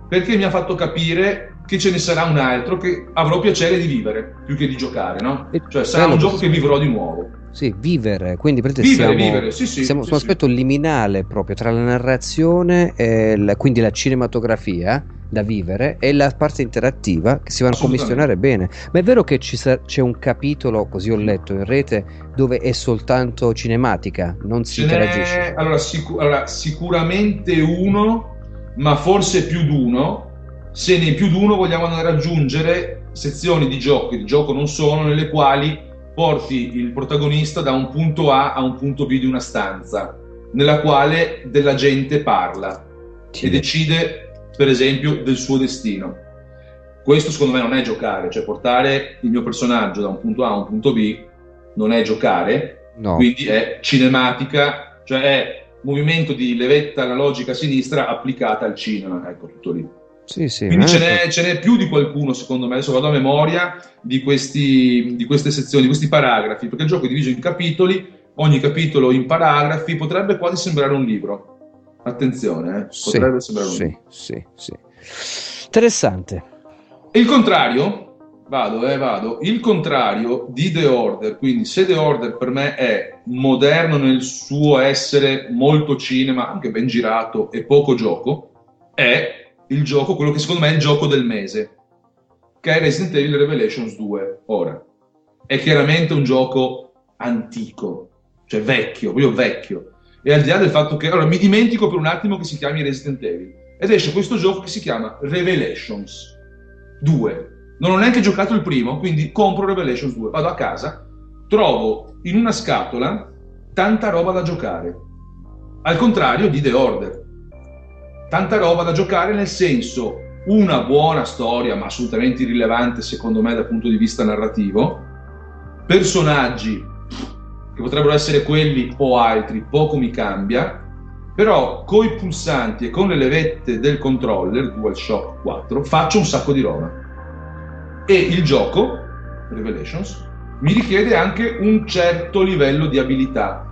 perché mi ha fatto capire che ce ne sarà un altro che avrò piacere di vivere più che di giocare, no? E- Cioè sarà un gioco che vivrò di nuovo. Sì, vivere, quindi Vivere, siamo, vivere, sì, sì. siamo sì, su un aspetto liminale proprio tra la narrazione, e la- quindi la cinematografia da vivere e la parte interattiva che si vanno a commissionare bene. Ma è vero che ci sa- c'è un capitolo, così ho letto in rete, dove è soltanto cinematica, non si Ce interagisce. allora, sicu- allora, sicuramente uno, ma forse più d'uno, se nei più d'uno vogliamo andare ad aggiungere sezioni di gioco, che di gioco non sono, nelle quali porti il protagonista da un punto A a un punto B di una stanza, nella quale della gente parla Sì. e decide, per esempio, del suo destino. Questo secondo me non è giocare, cioè portare il mio personaggio da un punto A a un punto B non è giocare, No. quindi è cinematica, cioè è movimento di levetta analogica a sinistra applicata al cinema, ecco tutto lì. Sì, sì, Quindi ce n'è, ce n'è più di qualcuno, secondo me, adesso vado a memoria di, questi, di queste sezioni, di questi paragrafi, perché il gioco è diviso in capitoli, ogni capitolo in paragrafi, potrebbe quasi sembrare un libro. Attenzione, eh, Sì, potrebbe sembrare un sì, libro. sì, sì. Interessante. E il contrario, Vado, eh, vado. Il contrario di The Order, quindi se The Order per me è moderno nel suo essere molto cinema, anche ben girato e poco gioco, è il gioco, quello che secondo me è il gioco del mese, che è Resident Evil Revelations 2. Ora, è chiaramente un gioco antico, cioè vecchio, proprio vecchio. E al di là del fatto che... Allora, mi dimentico per un attimo che si chiami Resident Evil. Ed esce questo gioco che si chiama Revelations 2 non ho neanche giocato il primo, quindi compro Revelations 2, vado a casa, trovo in una scatola tanta roba da giocare. Al contrario di The Order. Tanta roba da giocare nel senso una buona storia, ma assolutamente irrilevante secondo me dal punto di vista narrativo, personaggi che potrebbero essere quelli o altri, poco mi cambia, però coi pulsanti e con le levette del controller DualShock 4 faccio un sacco di roba. E il gioco, Revelations, mi richiede anche un certo livello di abilità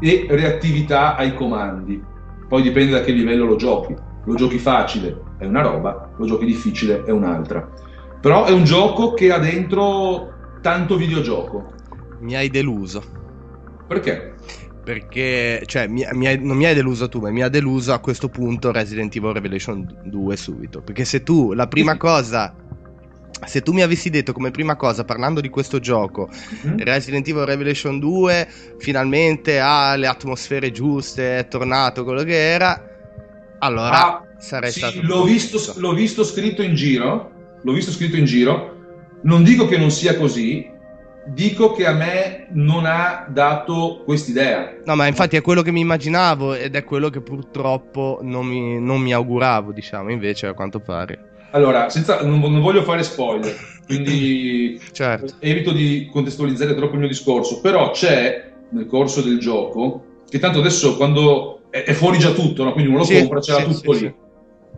e reattività ai comandi. Poi dipende da che livello lo giochi. Lo giochi facile è una roba, lo giochi difficile è un'altra. Però è un gioco che ha dentro tanto videogioco. Mi hai deluso. Perché? Perché, cioè, mi, mi hai, non mi hai deluso tu, ma mi ha deluso a questo punto Resident Evil Revelation 2 subito. Perché se tu la prima cosa se tu mi avessi detto come prima cosa, parlando di questo gioco, mm-hmm. Resident Evil Revelation 2 finalmente ha le atmosfere giuste, è tornato quello che era, allora ah, sarei sì, stato... L'ho visto, l'ho visto scritto in giro, l'ho visto scritto in giro, non dico che non sia così, dico che a me non ha dato quest'idea. No, ma infatti è quello che mi immaginavo ed è quello che purtroppo non mi, non mi auguravo, diciamo, invece a quanto pare. Allora, senza, non, non, voglio fare spoiler, quindi certo. evito di contestualizzare troppo il mio discorso, però c'è nel corso del gioco, che tanto adesso quando è, è fuori già tutto, no? quindi uno lo sì, compra, c'era sì, tutto sì, lì.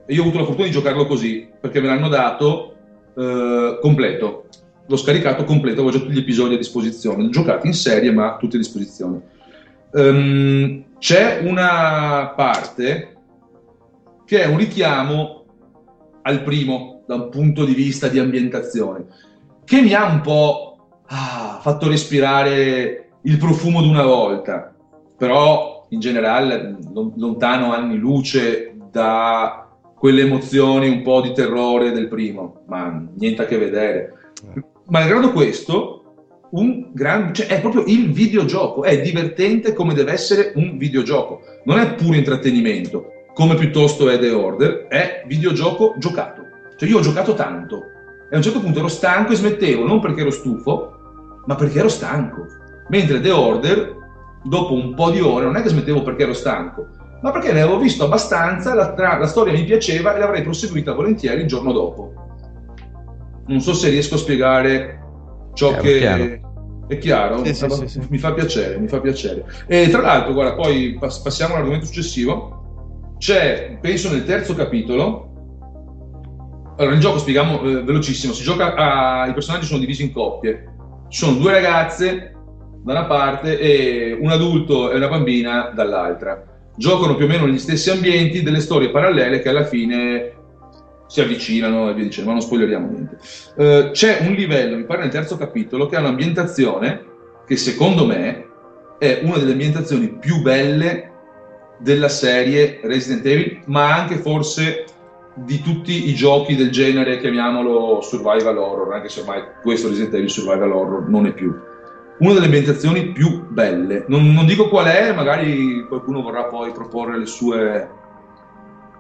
E io ho avuto la fortuna di giocarlo così, perché me l'hanno dato eh, completo. L'ho scaricato completo, avevo già tutti gli episodi a disposizione, giocati in serie ma tutti a disposizione. Um, c'è una parte che è un richiamo al primo da un punto di vista di ambientazione, che mi ha un po' ah, fatto respirare il profumo di una volta, però in generale lontano anni luce da quelle emozioni un po' di terrore del primo, ma niente a che vedere. Malgrado questo, un gran, cioè è proprio il videogioco, è divertente come deve essere un videogioco, non è puro intrattenimento come piuttosto è The Order, è videogioco giocato. Cioè io ho giocato tanto e a un certo punto ero stanco e smettevo, non perché ero stufo, ma perché ero stanco. Mentre The Order, dopo un po' di ore, non è che smettevo perché ero stanco, ma perché ne avevo visto abbastanza, la, tra- la storia mi piaceva e l'avrei proseguita volentieri il giorno dopo. Non so se riesco a spiegare ciò chiaro, che... Chiaro. È chiaro? Sì, sì, sì, mi fa piacere, mi fa piacere. E tra l'altro, guarda, poi passiamo all'argomento successivo c'è, penso nel terzo capitolo, allora nel gioco spieghiamo eh, velocissimo, si gioca a, i personaggi sono divisi in coppie, ci sono due ragazze da una parte e un adulto e una bambina dall'altra. Giocano più o meno negli stessi ambienti, delle storie parallele che alla fine si avvicinano e via dicendo, ma non spoileriamo niente. Uh, c'è un livello, mi pare nel terzo capitolo, che ha un'ambientazione che secondo me è una delle ambientazioni più belle della serie Resident Evil, ma anche forse di tutti i giochi del genere, chiamiamolo survival horror, anche se ormai questo Resident Evil survival horror non è più. Una delle ambientazioni più belle. Non, non dico qual è, magari qualcuno vorrà poi proporre le sue,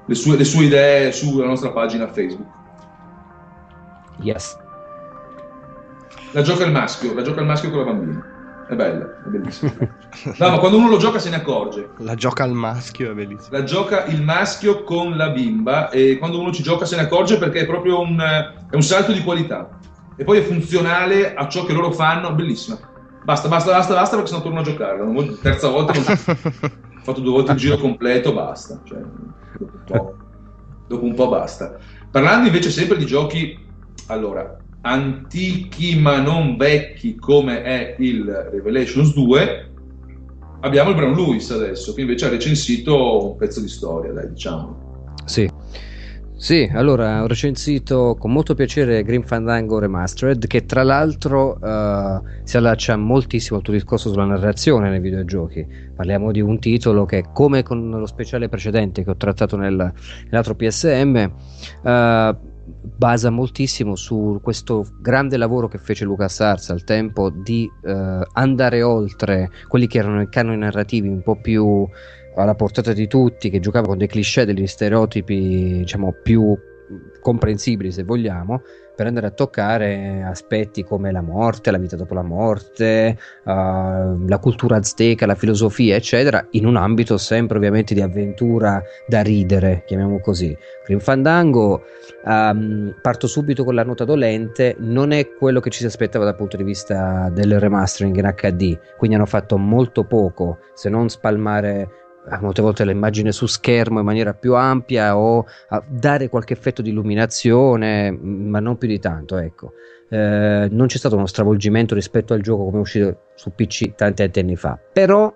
le sue, le sue idee sulla nostra pagina Facebook. Yes. La gioca il maschio, la gioca il maschio con la bambina. È bella, è bellissima. No, ma quando uno lo gioca se ne accorge. La gioca al maschio, è bellissima. La gioca il maschio con la bimba e quando uno ci gioca se ne accorge perché è proprio un, è un salto di qualità. E poi è funzionale a ciò che loro fanno, bellissima. Basta, basta, basta, basta perché sennò torno a giocare. terza volta non... ho fatto due volte il giro completo, basta. Cioè, dopo, un po', dopo un po' basta. Parlando invece sempre di giochi, allora, antichi ma non vecchi come è il Revelations 2, abbiamo il Brown Lewis adesso, che invece ha recensito un pezzo di storia, dai, diciamo. Sì. Sì, allora ho recensito con molto piacere Green Fandango Remastered che tra l'altro uh, si allaccia moltissimo al tuo discorso sulla narrazione nei videogiochi. Parliamo di un titolo che come con lo speciale precedente che ho trattato nel, nell'altro PSM uh, basa moltissimo su questo grande lavoro che fece Lucas Arts al tempo di uh, andare oltre quelli che erano i canoni narrativi un po' più alla portata di tutti, che giocava con dei cliché, degli stereotipi, diciamo, più comprensibili se vogliamo, per andare a toccare aspetti come la morte, la vita dopo la morte, uh, la cultura azteca, la filosofia, eccetera, in un ambito sempre ovviamente di avventura da ridere, chiamiamo così. Grim Fandango, um, parto subito con la nota dolente, non è quello che ci si aspettava dal punto di vista del remastering in HD, quindi hanno fatto molto poco, se non spalmare molte volte l'immagine su schermo in maniera più ampia o dare qualche effetto di illuminazione, ma non più di tanto, ecco. Eh, non c'è stato uno stravolgimento rispetto al gioco come è uscito su PC tanti, tanti anni fa, però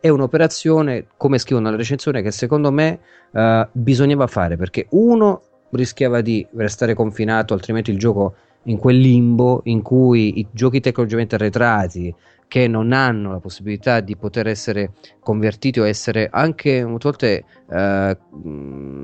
è un'operazione, come scrivono nella recensione, che secondo me eh, bisognava fare perché uno rischiava di restare confinato, altrimenti il gioco in quel limbo in cui i giochi tecnologicamente arretrati che non hanno la possibilità di poter essere convertiti o essere anche molte volte, eh,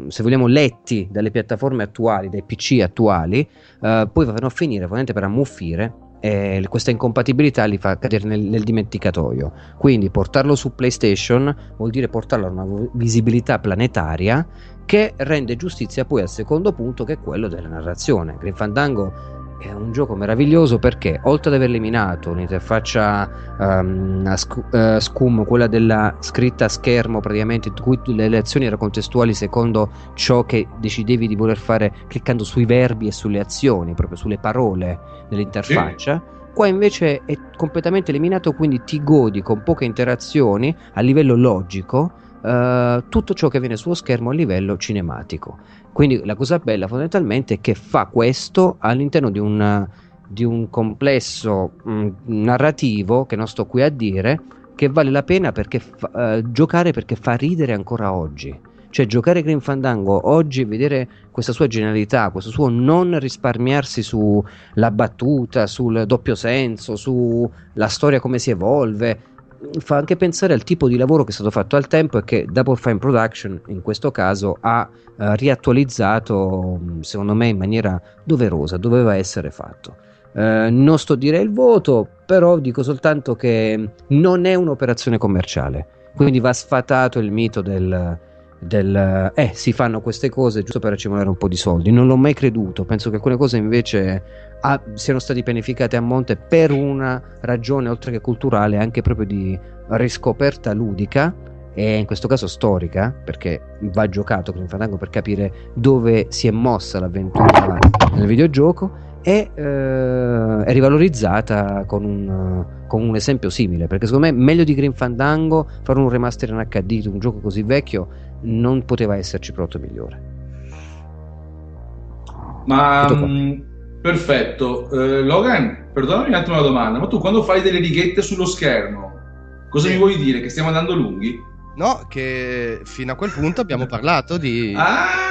se vogliamo, letti dalle piattaforme attuali, dai PC attuali, eh, poi vanno a finire ovviamente per ammuffire e questa incompatibilità li fa cadere nel, nel, dimenticatoio. Quindi portarlo su PlayStation vuol dire portarlo a una visibilità planetaria che rende giustizia poi al secondo punto che è quello della narrazione. Green Fandango è un gioco meraviglioso perché oltre ad aver eliminato l'interfaccia um, sc- uh, SCUM, quella della scritta a schermo praticamente, in cui le lezioni erano contestuali secondo ciò che decidevi di voler fare cliccando sui verbi e sulle azioni, proprio sulle parole dell'interfaccia. Sì. Qua invece è completamente eliminato, quindi ti godi con poche interazioni a livello logico uh, tutto ciò che avviene sullo schermo a livello cinematico. Quindi la cosa bella fondamentalmente è che fa questo all'interno di un, di un complesso mh, mm, narrativo che non sto qui a dire, che vale la pena perché fa, uh, giocare perché fa ridere ancora oggi. Cioè giocare Green Fandango oggi, vedere questa sua genialità, questo suo non risparmiarsi sulla battuta, sul doppio senso, sulla storia come si evolve, fa anche pensare al tipo di lavoro che è stato fatto al tempo e che Double Fine Production in questo caso ha eh, riattualizzato secondo me in maniera doverosa, doveva essere fatto. Eh, non sto a dire il voto, però dico soltanto che non è un'operazione commerciale, quindi va sfatato il mito del, del eh, si fanno queste cose giusto per accumulare un po' di soldi. Non l'ho mai creduto, penso che alcune cose invece ah, siano stati pianificate a monte per una ragione oltre che culturale, anche proprio di riscoperta ludica e in questo caso storica, perché va giocato con Fandango per capire dove si è mossa l'avventura nel videogioco e eh, è rivalorizzata con un, con un, esempio simile perché secondo me meglio di Green Fandango fare un remaster in HD di un gioco così vecchio non poteva esserci prodotto migliore ma um, perfetto uh, Logan perdonami un attimo la domanda ma tu quando fai delle righette sullo schermo cosa sì. mi vuoi dire che stiamo andando lunghi? No, che fino a quel punto abbiamo parlato di... Ah,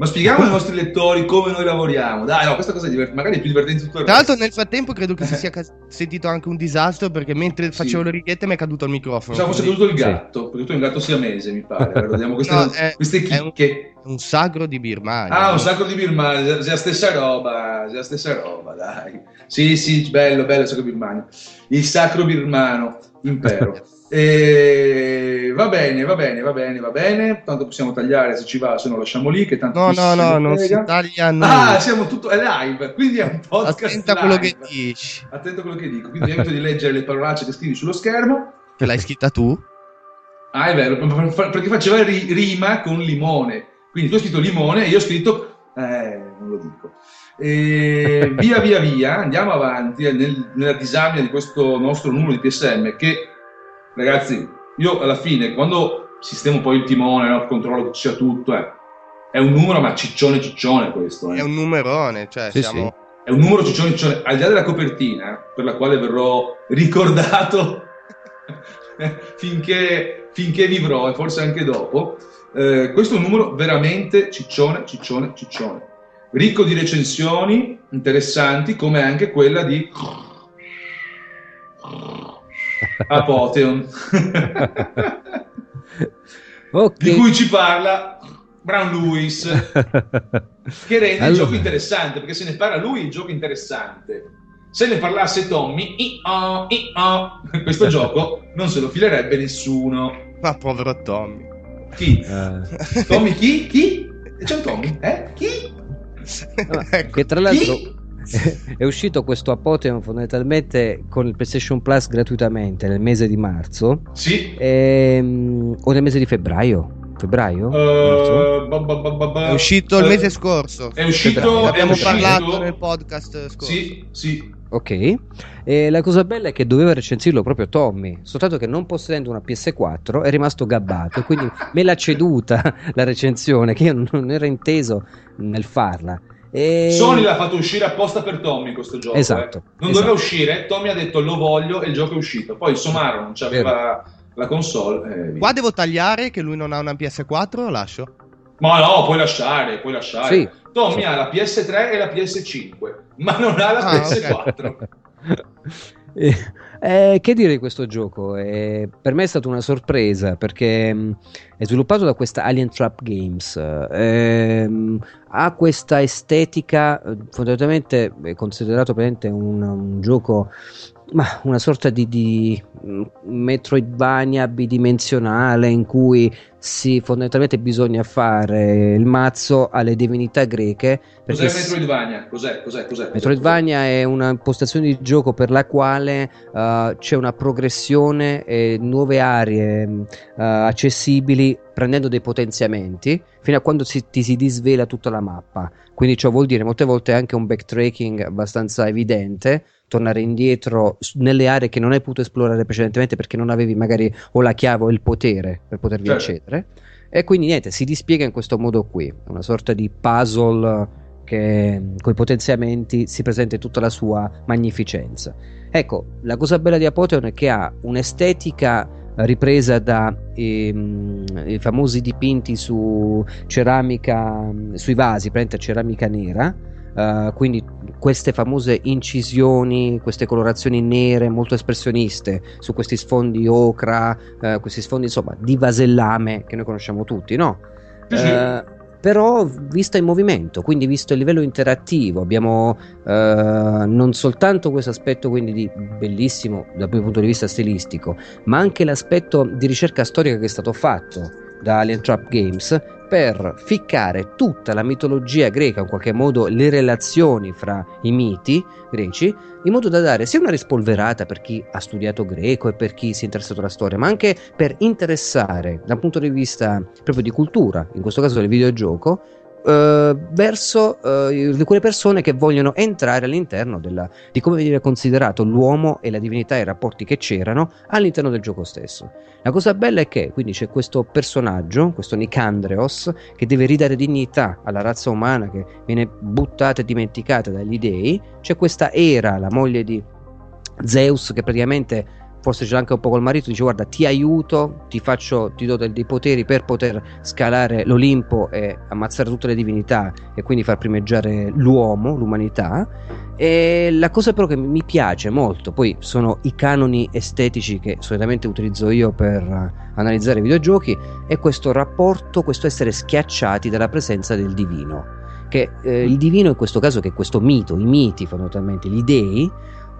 ma spieghiamo ai nostri lettori come noi lavoriamo. Dai, no, questa cosa è divert- magari è più divertente tutto il Tra l'altro nel frattempo credo che si sia ca- sentito anche un disastro perché mentre facevo sì. le righette mi è caduto il microfono. Diciamo fosse caduto il gatto, sì. perché tu hai un gatto siamese, mi pare. Vediamo queste, no, è, queste chicche. È un, un sacro di Birmania. Ah, un sacro di Birmania, è la stessa roba, è la stessa roba, dai. Sì, sì, bello, bello il sacro birmano. Il sacro birmano, impero. E va bene, va bene, va bene, va bene. Tanto possiamo tagliare se ci va, se no lasciamo lì. Che tanto no, no, no, non si taglia nulla. Ah, siamo tutto è live, quindi è un podcast. Attento a quello che dici. Attento a quello che dico. Quindi evito di leggere le parolacce che scrivi sullo schermo. Che l'hai scritta tu? Ah, è vero, perché faceva rima con limone. Quindi tu hai scritto limone e io ho scritto. Eh, non lo dico. E via via via andiamo avanti nel, nella disamina di questo nostro numero di PSM che ragazzi, io alla fine, quando sistemo poi il timone, no, controllo che sia tutto, eh, è un numero, ma ciccione ciccione questo. Eh. È un numerone, cioè sì, siamo... Sì. È un numero ciccione ciccione, al di là della copertina, per la quale verrò ricordato finché, finché vivrò e forse anche dopo, Eh, questo è un numero veramente ciccione, ciccione, ciccione. Ricco di recensioni interessanti, come anche quella di Apotheon, Ok. di cui ci parla Brown Lewis, che rende il Allora. gioco interessante, perché se ne parla lui il gioco interessante. Se ne parlasse Tommy, i-oh, i-oh, questo gioco non se lo filerebbe nessuno. Ma povero Tommy. Chi? Eh, Tommy chi? Chi? C'è un Tommy? Eh? Chi? Ah, Ecco. che tra l'altro Chi? è uscito questo Apotheon fondamentalmente con il PlayStation Plus gratuitamente nel mese di marzo Sì. ehm, o nel mese di febbraio febbraio? Uh, ba- ba- ba- ba- ba- È uscito il eh, mese scorso. È uscito. Abbiamo parlato nel podcast scorso. Sì, sì. ok e la cosa bella è che doveva recensirlo proprio Tommy soltanto che non possedendo una PS4 è rimasto gabbato e quindi me l'ha ceduta la recensione che io non- non ero inteso nel farla e... Sony l'ha fatto uscire apposta per Tommy questo gioco. Esatto, eh. Non esatto. doveva uscire, Tommy ha detto lo voglio e il gioco è uscito. Poi Somaro non c'aveva la console. e via. Qua devo tagliare che lui non ha una PS4 o lascio? Ma no, puoi lasciare, puoi lasciare. Sì. Tommy ha la PS3 e la PS5, ma non ha la Ah, PS4. Eh, eh, che dire di questo gioco? Eh, per me è stata una sorpresa perché mh, è sviluppato da questa Alien Trap Games. ehm, ha questa estetica, eh, fondamentalmente è considerato un, un gioco, ma una sorta di, di mh, Metroidvania bidimensionale in cui si fondamentalmente bisogna fare il mazzo alle divinità greche. Cos'è Metroidvania? Cos'è? Cos'è? Cos'è? Metroidvania è una impostazione di gioco per la quale uh, c'è una progressione e nuove aree uh, accessibili prendendo dei potenziamenti fino a quando si- ti si disvela tutta la mappa. Quindi ciò vuol dire molte volte anche un backtracking abbastanza evidente, tornare indietro nelle aree che non hai potuto esplorare precedentemente perché non avevi magari o la chiave o il potere per potervi Certo. accedere. E quindi niente, si dispiega in questo modo qui, una sorta di puzzle che con i potenziamenti si presenta in tutta la sua magnificenza. Ecco, la cosa bella di Apotheon è che ha un'estetica ripresa da ehm, i famosi dipinti su ceramica, sui vasi, praticamente ceramica nera, eh, quindi queste famose incisioni, queste colorazioni nere molto espressioniste su questi sfondi ocra, eh, questi sfondi insomma di vasellame che noi conosciamo tutti, no? Eh, però vista in movimento, quindi visto il livello interattivo, abbiamo non soltanto questo aspetto quindi di bellissimo dal primo punto di vista stilistico, ma anche l'aspetto di ricerca storica che è stato fatto da Alien Trap Games per ficcare tutta la mitologia greca, in qualche modo le relazioni fra i miti greci, in modo da dare sia una rispolverata per chi ha studiato greco e per chi si è interessato alla storia, ma anche per interessare dal punto di vista proprio di cultura, in questo caso del videogioco, eh, verso eh, quelle persone che vogliono entrare all'interno della, di come veniva considerato l'uomo e la divinità e i rapporti che c'erano all'interno del gioco stesso. La cosa bella è che quindi c'è questo personaggio, questo Nicandreos, che deve ridare dignità alla razza umana che viene buttata e dimenticata dagli dei. C'è questa Era, la moglie di Zeus, che praticamente forse c'è anche un po' col marito, dice guarda ti aiuto, ti faccio, ti do dei poteri per poter scalare l'Olimpo e ammazzare tutte le divinità e quindi far primeggiare l'uomo, l'umanità. E la cosa però che mi piace molto, poi sono i canoni estetici che solitamente utilizzo io per eh, analizzare i videogiochi, è questo rapporto, questo essere schiacciati dalla presenza del divino. Che eh, il divino in questo caso, che è questo mito, i miti fondamentalmente, gli dei,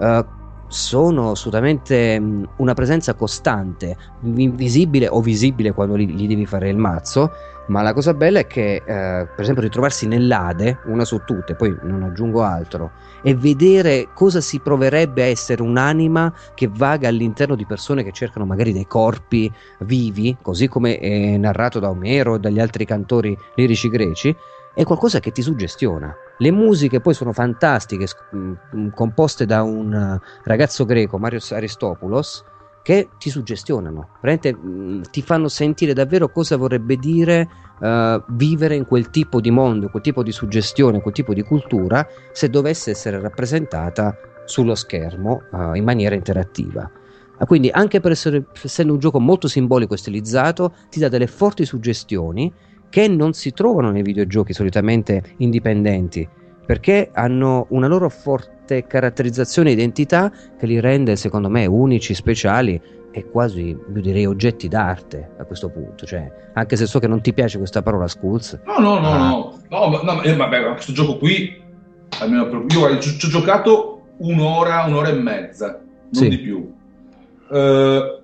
eh, sono assolutamente una presenza costante, invisibile o visibile quando gli, gli devi fare il mazzo. Ma la cosa bella è che, eh, per esempio, ritrovarsi nell'Ade, una su tutte, poi non aggiungo altro, e vedere cosa si proverebbe a essere un'anima che vaga all'interno di persone che cercano magari dei corpi vivi, così come è narrato da Omero e dagli altri cantori lirici greci, è qualcosa che ti suggestiona. Le musiche poi sono fantastiche, sc- mh, composte da un eh, ragazzo greco, Marios Aristopoulos, che ti suggestionano, veramente mh, ti fanno sentire davvero cosa vorrebbe dire eh, vivere in quel tipo di mondo, quel tipo di suggestione, quel tipo di cultura, se dovesse essere rappresentata sullo schermo eh, in maniera interattiva. Ah, quindi anche per essere, essendo un gioco molto simbolico e stilizzato, ti dà delle forti suggestioni che non si trovano nei videogiochi solitamente indipendenti, perché hanno una loro forte caratterizzazione e identità che li rende, secondo me, unici, speciali e quasi, io direi, oggetti d'arte a questo punto. Cioè, anche se so che non ti piace questa parola, Skulls. No, no, no, Ah. no. no, ma- no, ma- eh, vabbè, questo gioco qui, almeno per- io ci ho giocato un'ora, un'ora e mezza, non Sì. di più. Eh,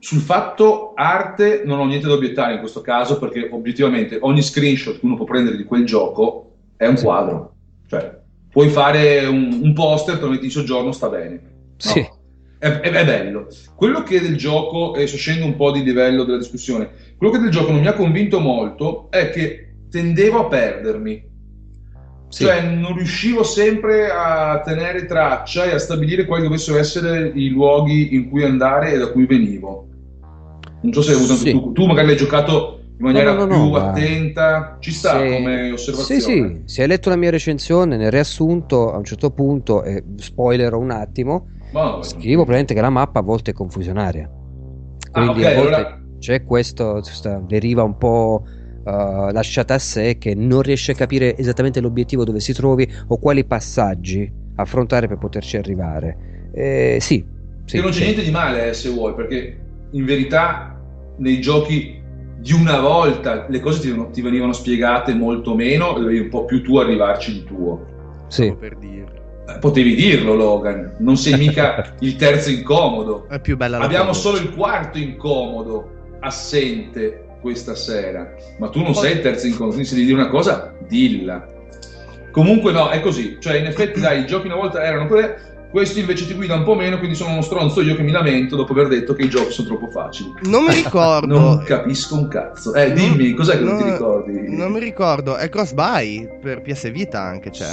sul fatto arte non ho niente da obiettare in questo caso perché obiettivamente ogni screenshot che uno può prendere di quel gioco è un Sì. quadro. Cioè, puoi fare un, un poster, te lo metti in soggiorno, sta bene. No, Sì. È, è- è bello. Quello che del gioco, e sto scendendo un po' di livello della discussione, quello che del gioco non mi ha convinto molto è che tendevo a perdermi. Sì. Cioè, non riuscivo sempre a tenere traccia e a stabilire quali dovessero essere i luoghi in cui andare e da cui venivo. Non so se hai avuto Sì. tu. Tu magari l'hai giocato in maniera No, no, no, più attenta. Ci sta Se- come osservazione. Sì, sì, se hai letto la mia recensione, nel riassunto, a un certo punto, e spoilerò un attimo, vabbè. scrivo praticamente che la mappa a volte è confusionaria. Ah, Quindi ok, a volte allora- c'è questo, questa deriva un po' eh, lasciata a sé che non riesce a capire esattamente l'obiettivo dove si trovi o quali passaggi affrontare per poterci arrivare. Eh, sì, sì, che non c'è niente di male eh, se vuoi, perché in verità nei giochi di una volta le cose ti, ti venivano spiegate molto meno e dovevi un po' più tu arrivarci di tuo. Sì. Per dire. Eh, Potevi dirlo, Logan, non sei mica il terzo incomodo. È più bella la Abbiamo solo il quarto incomodo assente questa sera, ma tu non sei il terzo incomodo, quindi se devi dire una cosa, dilla. Comunque no, è così, cioè in effetti dai, i giochi una volta erano quelle, questo invece ti guida un po' meno, quindi sono uno stronzo io che mi lamento dopo aver detto che i giochi sono troppo facili. Non mi ricordo. Non capisco un cazzo. Eh, dimmi, cos'è che non, ti no, ricordi? Non mi ricordo. È Crossbuy per PS Vita anche c'è.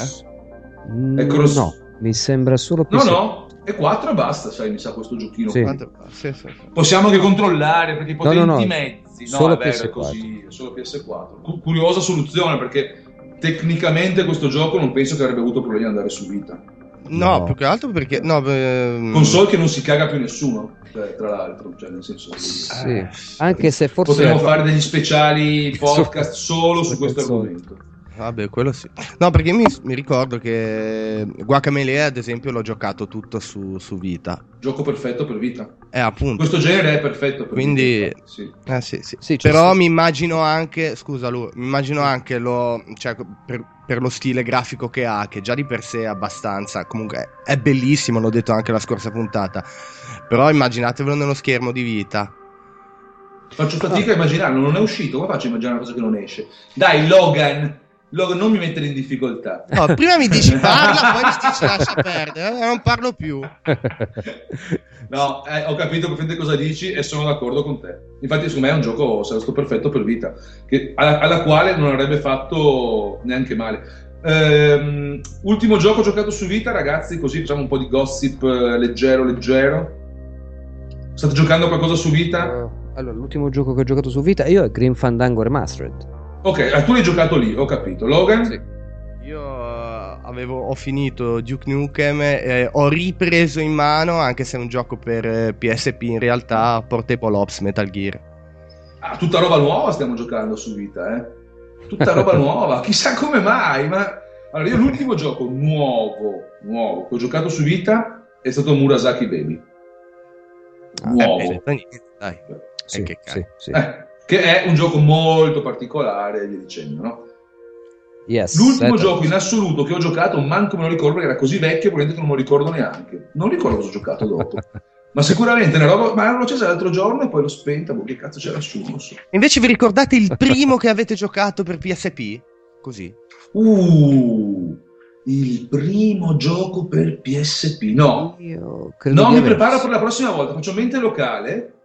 Mm, È cross- No, mi sembra solo No, PS. no, è 4 e basta, sai, mi sa questo giochino. Sì. Quanto- Sì, sì, sì. Possiamo anche controllare perché i No, potenti no, no, mezzi. No, solo è vero, è PS4. così, è solo PS4. Cu- curiosa soluzione perché tecnicamente questo gioco non penso che avrebbe avuto problemi ad andare su vita. No, No. più che altro perché. No, ehm, Console che non si caga più nessuno, tra l'altro, cioè nel senso Sì. Anche se forse potremmo fare degli speciali podcast solo su questo argomento. Vabbè, quello sì. No, perché mi, mi ricordo che Guacamele, ad esempio, l'ho giocato tutto su, su Vita. Gioco perfetto per vita. Eh, appunto. Questo genere è perfetto per Quindi- vita. Sì. Eh, sì, sì. Sì, Però sta- mi immagino anche, scusa Lu, mi immagino anche lo, cioè, per, per lo stile grafico che ha, che già di per sé è abbastanza, comunque è bellissimo, l'ho detto anche la scorsa puntata, però immaginatevelo nello schermo di vita. Faccio fatica a immaginarlo, non è uscito. Come faccio a immaginare una cosa che non esce? Dai, Logan, Logan, non mi mettere in difficoltà. No, prima mi dici parla, poi mi dici lascia perdere, eh, non parlo più. No, eh, ho capito perfettamente cosa dici e sono d'accordo con te. Infatti, secondo me è un gioco sarebbe perfetto per vita, che- alla, alla quale non avrebbe fatto neanche male. Ehm, ultimo gioco giocato su vita, ragazzi, così facciamo un po' di gossip eh, leggero, leggero. State giocando qualcosa su vita? Eh, allora, l'ultimo gioco che ho giocato su Vita io è Green Fandango Remastered. Ok, eh, tu l'hai giocato lì, ho capito. Logan? Sì. Io eh, avevo, ho finito Duke Nukem e ho ripreso in mano, anche se è un gioco per eh, PSP in realtà, Portable Ops Metal Gear. Ah, tutta roba nuova stiamo giocando su vita, eh? Tutta roba nuova, chissà come mai, ma... Allora, io l'ultimo gioco nuovo, nuovo, che ho giocato su vita è stato Murasaki Baby. Ah, Nuovo. Eh, beh, dai. Sì, che sì, cazzo. sì. Eh, che è un gioco molto particolare e via dicendo, no? Yes, L'ultimo eh, gioco in assoluto che ho giocato, manco me lo ricordo perché era così vecchio, probabilmente che non me lo ricordo neanche. Non ricordo cosa ho giocato dopo. ma sicuramente una roba, ma l'ho accesa l'altro giorno e poi l'ho spenta, boh, che cazzo c'era su, non so. Invece vi ricordate il primo che avete giocato per PSP? Così. Uh, il primo gioco per PSP. No, no, mi preparo per la prossima volta. Faccio mente locale,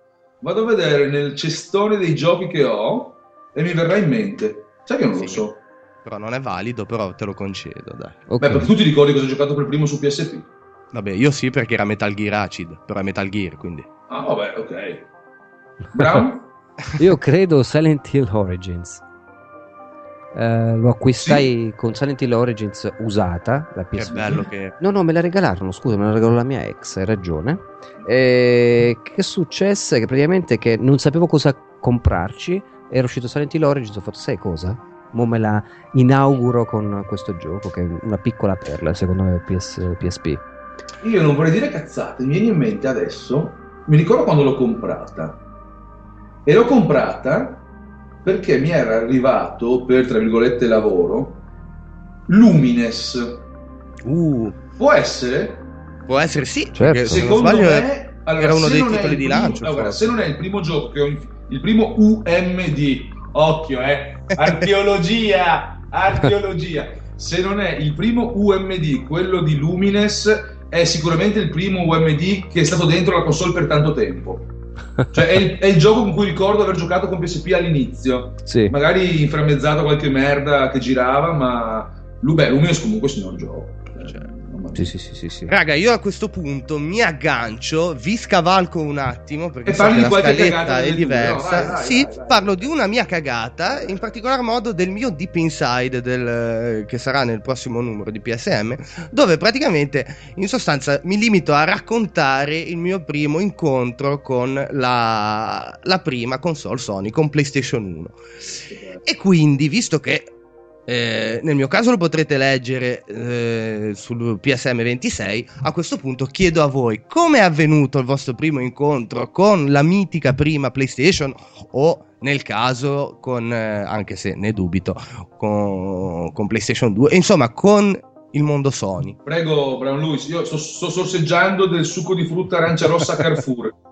vado a vedere nel cestone dei giochi che ho e mi verrà in mente. Sai che non lo Sì. so. Però non è valido, però te lo concedo, dai. Ok. Beh, perché tu ti ricordi cosa hai giocato per primo su PSP? Vabbè, io sì perché era Metal Gear Acid, però è Metal Gear, quindi. Ah, vabbè, ok. Brown? Io credo Silent Hill Origins. Eh, lo acquistai con Silent Hill Origins usata, la Che PSP. bello che... No, no, me la regalarono, scusa, me la regalò la mia ex, hai ragione. E che successe? Che praticamente che non sapevo cosa comprarci, era uscito Silent Hill Origins, ho fatto, sai cosa? Mo me la inauguro con questo gioco, che è una piccola perla, secondo me, PS, PSP. Io non vorrei dire cazzate, mi viene in mente adesso, mi ricordo quando l'ho comprata. E l'ho comprata perché mi era arrivato, per tra virgolette lavoro, Lumines. Uh, Può essere? può essere sì, Certo. se Secondo sbaglio è- me allora, era uno se dei titoli di primo- lancio, allora, se non è il primo gioco che ho in- il primo UMD occhio eh. Archeologia archeologia. Se non è il primo UMD quello di Lumines è sicuramente il primo UMD che è stato dentro la console per tanto tempo cioè è il, è il gioco con cui ricordo aver giocato con PSP all'inizio Sì. magari inframmezzato qualche merda che girava ma Lu- beh, Lumines comunque è un signor gioco Cioè. Sì, sì, sì, sì, sì. Raga, io a questo punto mi aggancio, vi scavalco un attimo perché so la scaletta è diversa. no? Vai, vai, sì, vai, vai. parlo di una mia cagata, in particolar modo del mio Deep Inside del- che sarà nel prossimo numero di PSM, dove praticamente in sostanza mi limito a raccontare il mio primo incontro con la, la prima console Sony, con PlayStation 1. E quindi, visto che eh, nel mio caso lo potrete leggere eh, sul PSM 26, a questo punto chiedo a voi come è avvenuto il vostro primo incontro con la mitica prima PlayStation o nel caso con, eh, anche se ne dubito, con, con PlayStation 2, insomma con il mondo Sony. Prego, Brown Lewis, io sto, sto sorseggiando del succo di frutta arancia rossa Carrefour.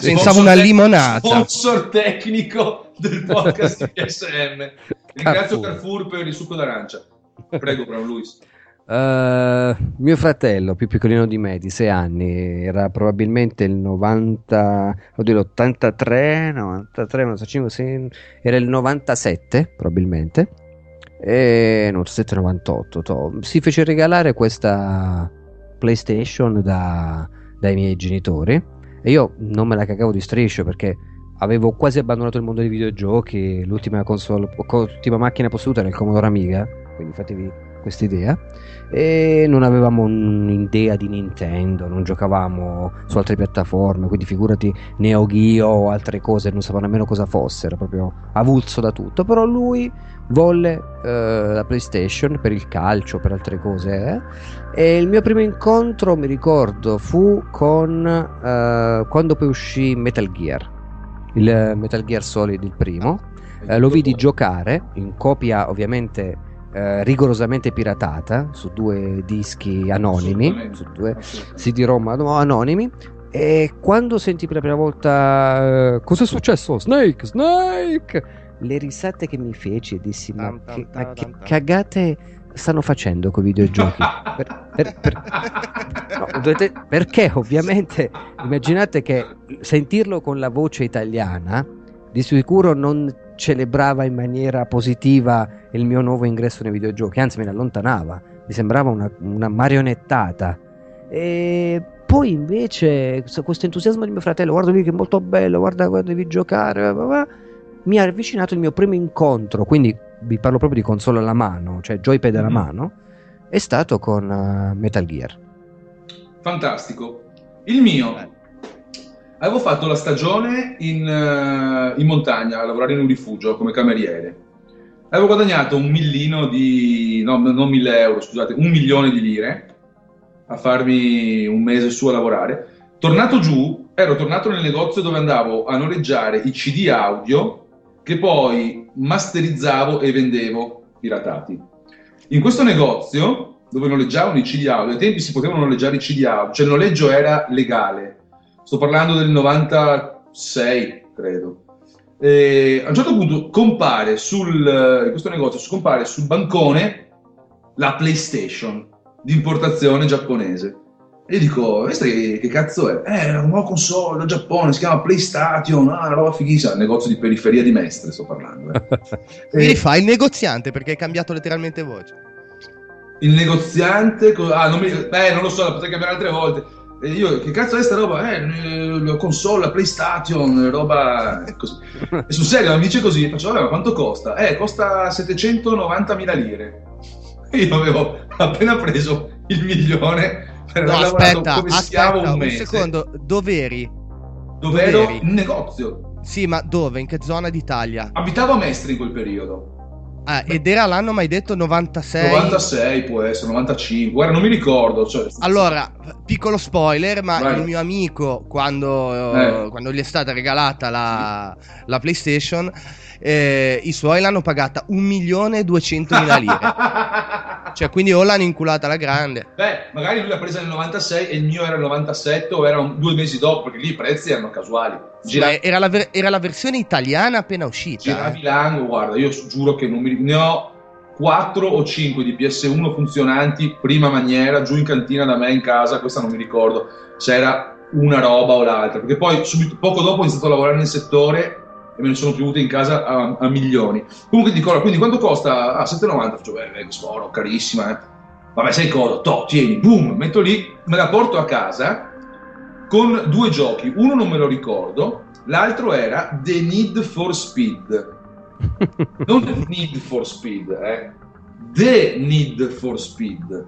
Pensavo una limonata. Sponsor tecnico del podcast di PSM. Ringrazio Carrefour. Per il succo d'arancia. Prego, Brown Lewis. Eh, mio fratello, più piccolino di me, di 6 anni, era probabilmente il 90, oddio, l'83, 93, 95, sì, era il 97 probabilmente, e 97, 98, toh. si fece regalare questa PlayStation da- dai miei genitori e io non me la cagavo di striscio perché avevo quasi abbandonato il mondo dei videogiochi, l'ultima console, l'ultima macchina posseduta era il Commodore Amiga, quindi fatevi questa idea. E non avevamo un'idea di Nintendo, non giocavamo su altre piattaforme, quindi figurati Neo Geo o altre cose, non sapevamo nemmeno cosa fosse, era proprio avulso da tutto, però lui volle eh, la PlayStation per il calcio, per altre cose eh. e il mio primo incontro mi ricordo fu con eh, quando poi uscì Metal Gear, il Metal Gear Solid il primo, eh, lo vidi giocare in copia ovviamente eh, rigorosamente piratata su due dischi anonimi, su due. CD-ROM ano- anonimi. E quando senti per la prima volta eh, cosa è successo? Snake, Snake! Le risate che mi feci e dissi: Ma, che, ma che cagate stanno facendo con i videogiochi? Per- per- per- No, dovete- perché ovviamente immaginate che sentirlo con la voce italiana di sicuro non celebrava in maniera positiva il mio nuovo ingresso nei videogiochi, anzi me ne allontanava, mi sembrava una, una marionettata. E poi invece questo entusiasmo di mio fratello, guarda lui che è molto bello, guarda, guarda devi giocare, bla, bla, bla, mi ha avvicinato il mio primo incontro, quindi vi parlo proprio di console alla mano, cioè joypad alla Mhm. mano, è stato con eh, Metal Gear. Fantastico. Il mio. Avevo fatto la stagione in, eh, in montagna a lavorare in un rifugio come cameriere. Avevo guadagnato un millino di. no, non mille euro, scusate, un milione di lire a farmi un mese su a lavorare. Tornato giù, ero tornato nel negozio dove andavo a noleggiare i CD audio che poi masterizzavo e vendevo piratati. In questo negozio dove noleggiavano i CD audio, ai tempi si potevano noleggiare i CD audio, cioè il noleggio era legale. Sto parlando del 96, credo. E a un certo punto compare sul, in questo negozio scompare sul bancone la PlayStation di importazione giapponese. Io dico, questa che, che cazzo è? Eh, è una nuova console da Giappone, si chiama PlayStation, ah, una roba fighissima, negozio di periferia di Mestre sto parlando. eh. Mi E- rifà il negoziante perché hai cambiato letteralmente voce. il negoziante, ah, non, mi, beh, non lo so, la potrei cambiare altre volte. E io, che cazzo è sta roba? Eh, la console, la PlayStation, roba così. E sul serio mi dice così, faccio, vabbè, ma quanto costa? Eh, costa 790.000 lire. E io avevo appena preso il milione No, aspetta, aspetta, un un secondo, dov'eri? Dove ero in negozio. Sì, ma dove? In che zona d'Italia? Abitavo a Mestre in quel periodo. Ah, ed era l'anno, mai detto 96? 96 può essere, 95. Guarda, non mi ricordo. Cioè, Allora, piccolo spoiler, ma Vai. il mio amico, quando, Eh. quando gli è stata regalata la, la PlayStation, eh, i suoi l'hanno pagata 1.200.000 lire. cioè, quindi o l'hanno inculata alla grande. Beh, magari lui l'ha presa nel 96 e il mio era il 97 o era un- due mesi dopo, perché lì i prezzi erano casuali. Gira- era, la ver- era la versione italiana appena uscita. giravi eh. l'angolo, guarda, io giuro che non mi ne ho 4 o 5 di PS1 funzionanti, prima maniera, giù in cantina da me in casa, questa non mi ricordo se era una roba o l'altra, perché poi subito, poco dopo ho iniziato a lavorare nel settore e me ne sono più avute in casa a, a milioni. Comunque dico, allora, quindi quanto costa? Ah, 7,90, faccio, beh, beh, buono, carissima, eh. Vabbè, sai cosa? To, tieni, boom, metto lì, me la porto a casa con due giochi. Uno non me lo ricordo, l'altro era The Need for Speed. Non The Need for Speed, eh. The Need for Speed.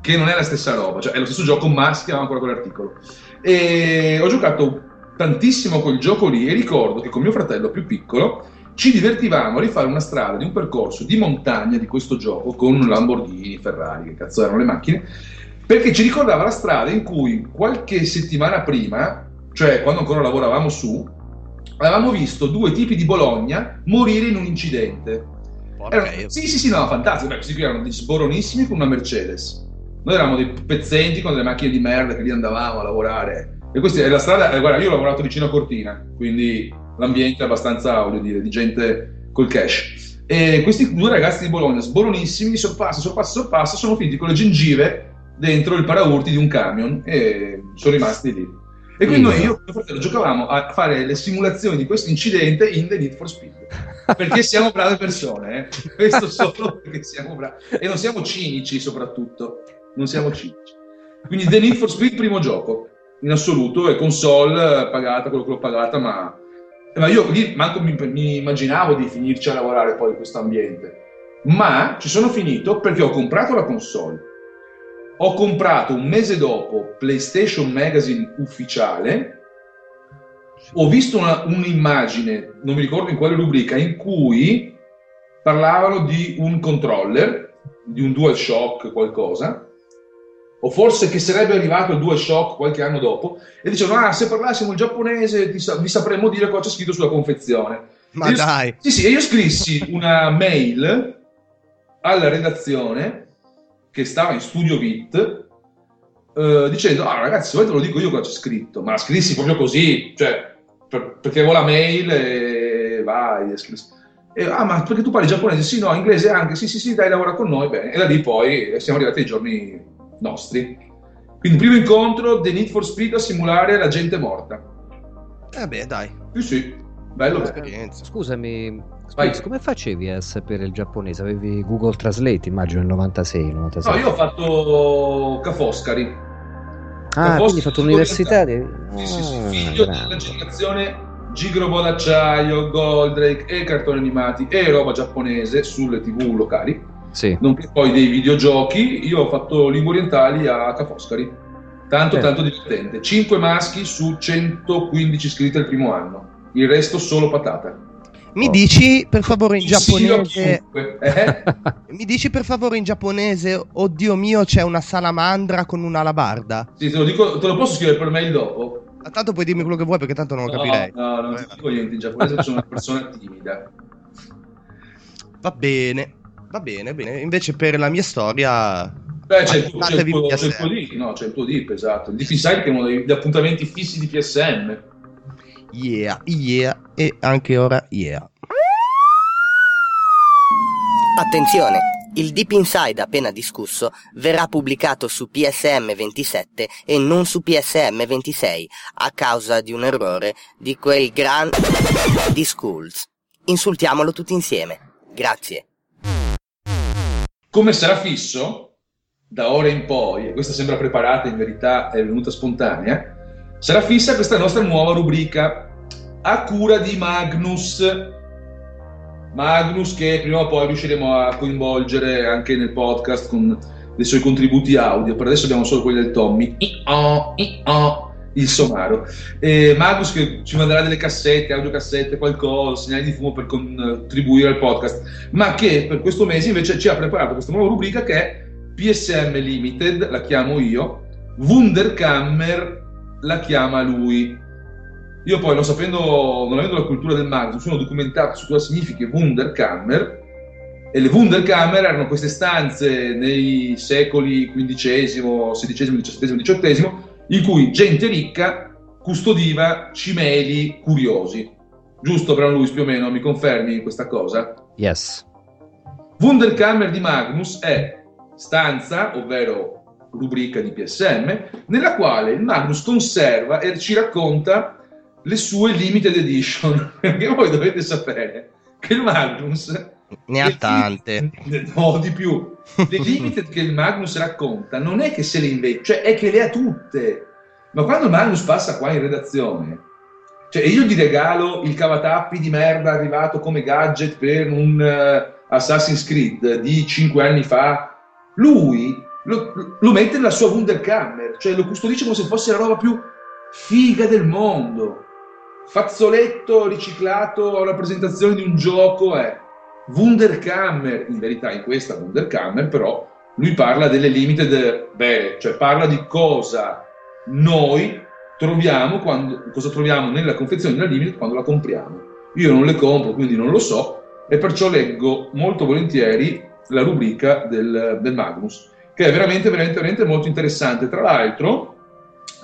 Che non è la stessa roba, cioè è lo stesso gioco, ma si chiama ancora quell'articolo. E ho giocato tantissimo quel gioco lì e ricordo che con mio fratello più piccolo ci divertivamo a rifare una strada di un percorso di montagna di questo gioco con Lamborghini, Ferrari, che cazzo erano le macchine, perché ci ricordava la strada in cui qualche settimana prima, cioè quando ancora lavoravamo su, avevamo visto due tipi di Bologna morire in un incidente. Erano- sì, sì, sì, no, fantastico. Beh, questi qui erano sboronissimi con una Mercedes. Noi eravamo dei pezzenti con delle macchine di merda che lì andavamo a lavorare. E questa è la strada, eh, guarda, io ho lavorato vicino a Cortina, quindi l'ambiente è abbastanza, voglio dire, di gente col cash. E questi due ragazzi di Bologna, sboronissimi, sorpassa, sorpassa, sorpassa, sono finiti con le gengive dentro il paraurti di un camion e sono rimasti lì. E quindi noi, Io. io e mio fratello, giocavamo a fare le simulazioni di questo incidente in The Need for Speed. Perché siamo brave persone, eh? questo solo perché siamo bravi. E non siamo cinici soprattutto, non siamo cinici. Quindi The Need for Speed, primo gioco, in assoluto, e console eh, pagata, quello che l'ho pagata, ma, ma io lì manco mi, mi immaginavo di finirci a lavorare poi in questo ambiente. Ma ci sono finito perché ho comprato la console, ho comprato un mese dopo PlayStation Magazine ufficiale, ho visto una- un'immagine, non mi ricordo in quale rubrica, in cui parlavano di un controller, di un DualShock qualcosa, o forse che sarebbe arrivato il DualShock qualche anno dopo, e dicevano, ah, se parlassimo il giapponese ti sa- vi sapremmo dire cosa c'è scritto sulla confezione. Ma Io- dai. Sì, sì, e io scrissi una mail alla redazione che stava in studio VIT eh, dicendo, ah ragazzi, se volete ve lo dico io cosa c'è scritto, ma la scrissi proprio così, cioè, per- perché avevo la mail e vai, e scrissi. E, ah, ma perché tu parli giapponese? Sì, no, inglese anche, sì, sì, sì, dai, lavora con noi, bene. E da lì poi siamo arrivati ai giorni nostri. Quindi primo incontro, The Need for Speed a simulare la gente morta. Eh beh, dai. Sì, sì, bello. bello. Esperienza. Scusami. Spix, come facevi a sapere il giapponese? Avevi Google Translate, immagino, nel 96, 97. No, io ho fatto Ca' Foscari. Ah, Ca' quindi hai fatto l'università? Di... Sì, sì, sì, Ah, figlio grande. della generazione Gigrobo d'acciaio, Goldrake e cartoni animati e roba giapponese sulle tv locali, Sì. nonché poi dei videogiochi. Io ho fatto lingue orientali a Ca' Foscari. Tanto, Eh. tanto divertente. 5 maschi su 115 iscritti al primo anno. Il resto solo patata. Mi dici per favore in giapponese. eh? Mi dici per favore in giapponese, oddio mio, c'è una salamandra con un'alabarda. Sì, te lo, dico, te lo posso scrivere per mail dopo? Ma Tanto puoi dirmi quello che vuoi perché tanto non lo No, capirei. no, non ti dico niente in giapponese, sono una persona timida. Va bene, va bene, bene. Invece per la mia storia... Beh, c'è il, tuo, c'è, il tuo, c'è il tuo DIP, no, c'è il tuo DIP, esatto. Il che è uno degli appuntamenti fissi di PSM. Yeah, yeah, e anche ora yeah. Attenzione! Il Deep Inside appena discusso verrà pubblicato su PSM 27 e non su PSM 26 a causa di un errore di quel gran di Schools. Insultiamolo tutti insieme. Grazie. Come sarà fisso, da ora in poi, e questa sembra preparata, in verità è venuta spontanea, sarà fissa questa nostra nuova rubrica a cura di Magnus. Magnus che prima o poi riusciremo a coinvolgere anche nel podcast con dei suoi contributi audio. Per adesso abbiamo solo quelli del Tommy. I-oh, I-oh, il somaro. E Magnus che ci manderà delle cassette, audiocassette, qualcosa, segnali di fumo per contribuire al podcast, ma che per questo mese invece ci ha preparato questa nuova rubrica che è PSM Limited, la chiamo io, Wunderkammer la chiama lui. Io poi, non sapendo, non avendo la cultura del Magnus, sono documentato su cosa significa Wunderkammer e le Wunderkammer erano queste stanze nei secoli XV, XVI, XVII, XVIII in cui gente ricca custodiva cimeli curiosi. Giusto, Brown Lewis, più o meno, mi confermi questa cosa? Yes. Wunderkammer di Magnus è stanza, ovvero rubrica di PSM, nella quale il Magnus conserva e ci racconta le sue limited edition. Perché voi dovete sapere che il Magnus ne ha tante. No, di più. Le limited che il Magnus racconta non è che se le inventa, cioè è che le ha tutte. Ma quando Magnus passa qua in redazione, cioè io gli regalo il cavatappi di merda arrivato come gadget per un uh, Assassin's Creed di 5 anni fa, lui lo, lo mette nella sua Wunderkammer, cioè lo custodisce come se fosse la roba più figa del mondo. Fazzoletto riciclato a rappresentazione di un gioco è Wunderkammer, in verità in questa Wunderkammer però lui parla delle limited beh, cioè parla di cosa noi troviamo quando, cosa troviamo nella confezione della limited quando la compriamo. Io non le compro, quindi non lo so, e perciò leggo molto volentieri la rubrica del, del Magnus, che è veramente, veramente, veramente molto interessante. Tra l'altro,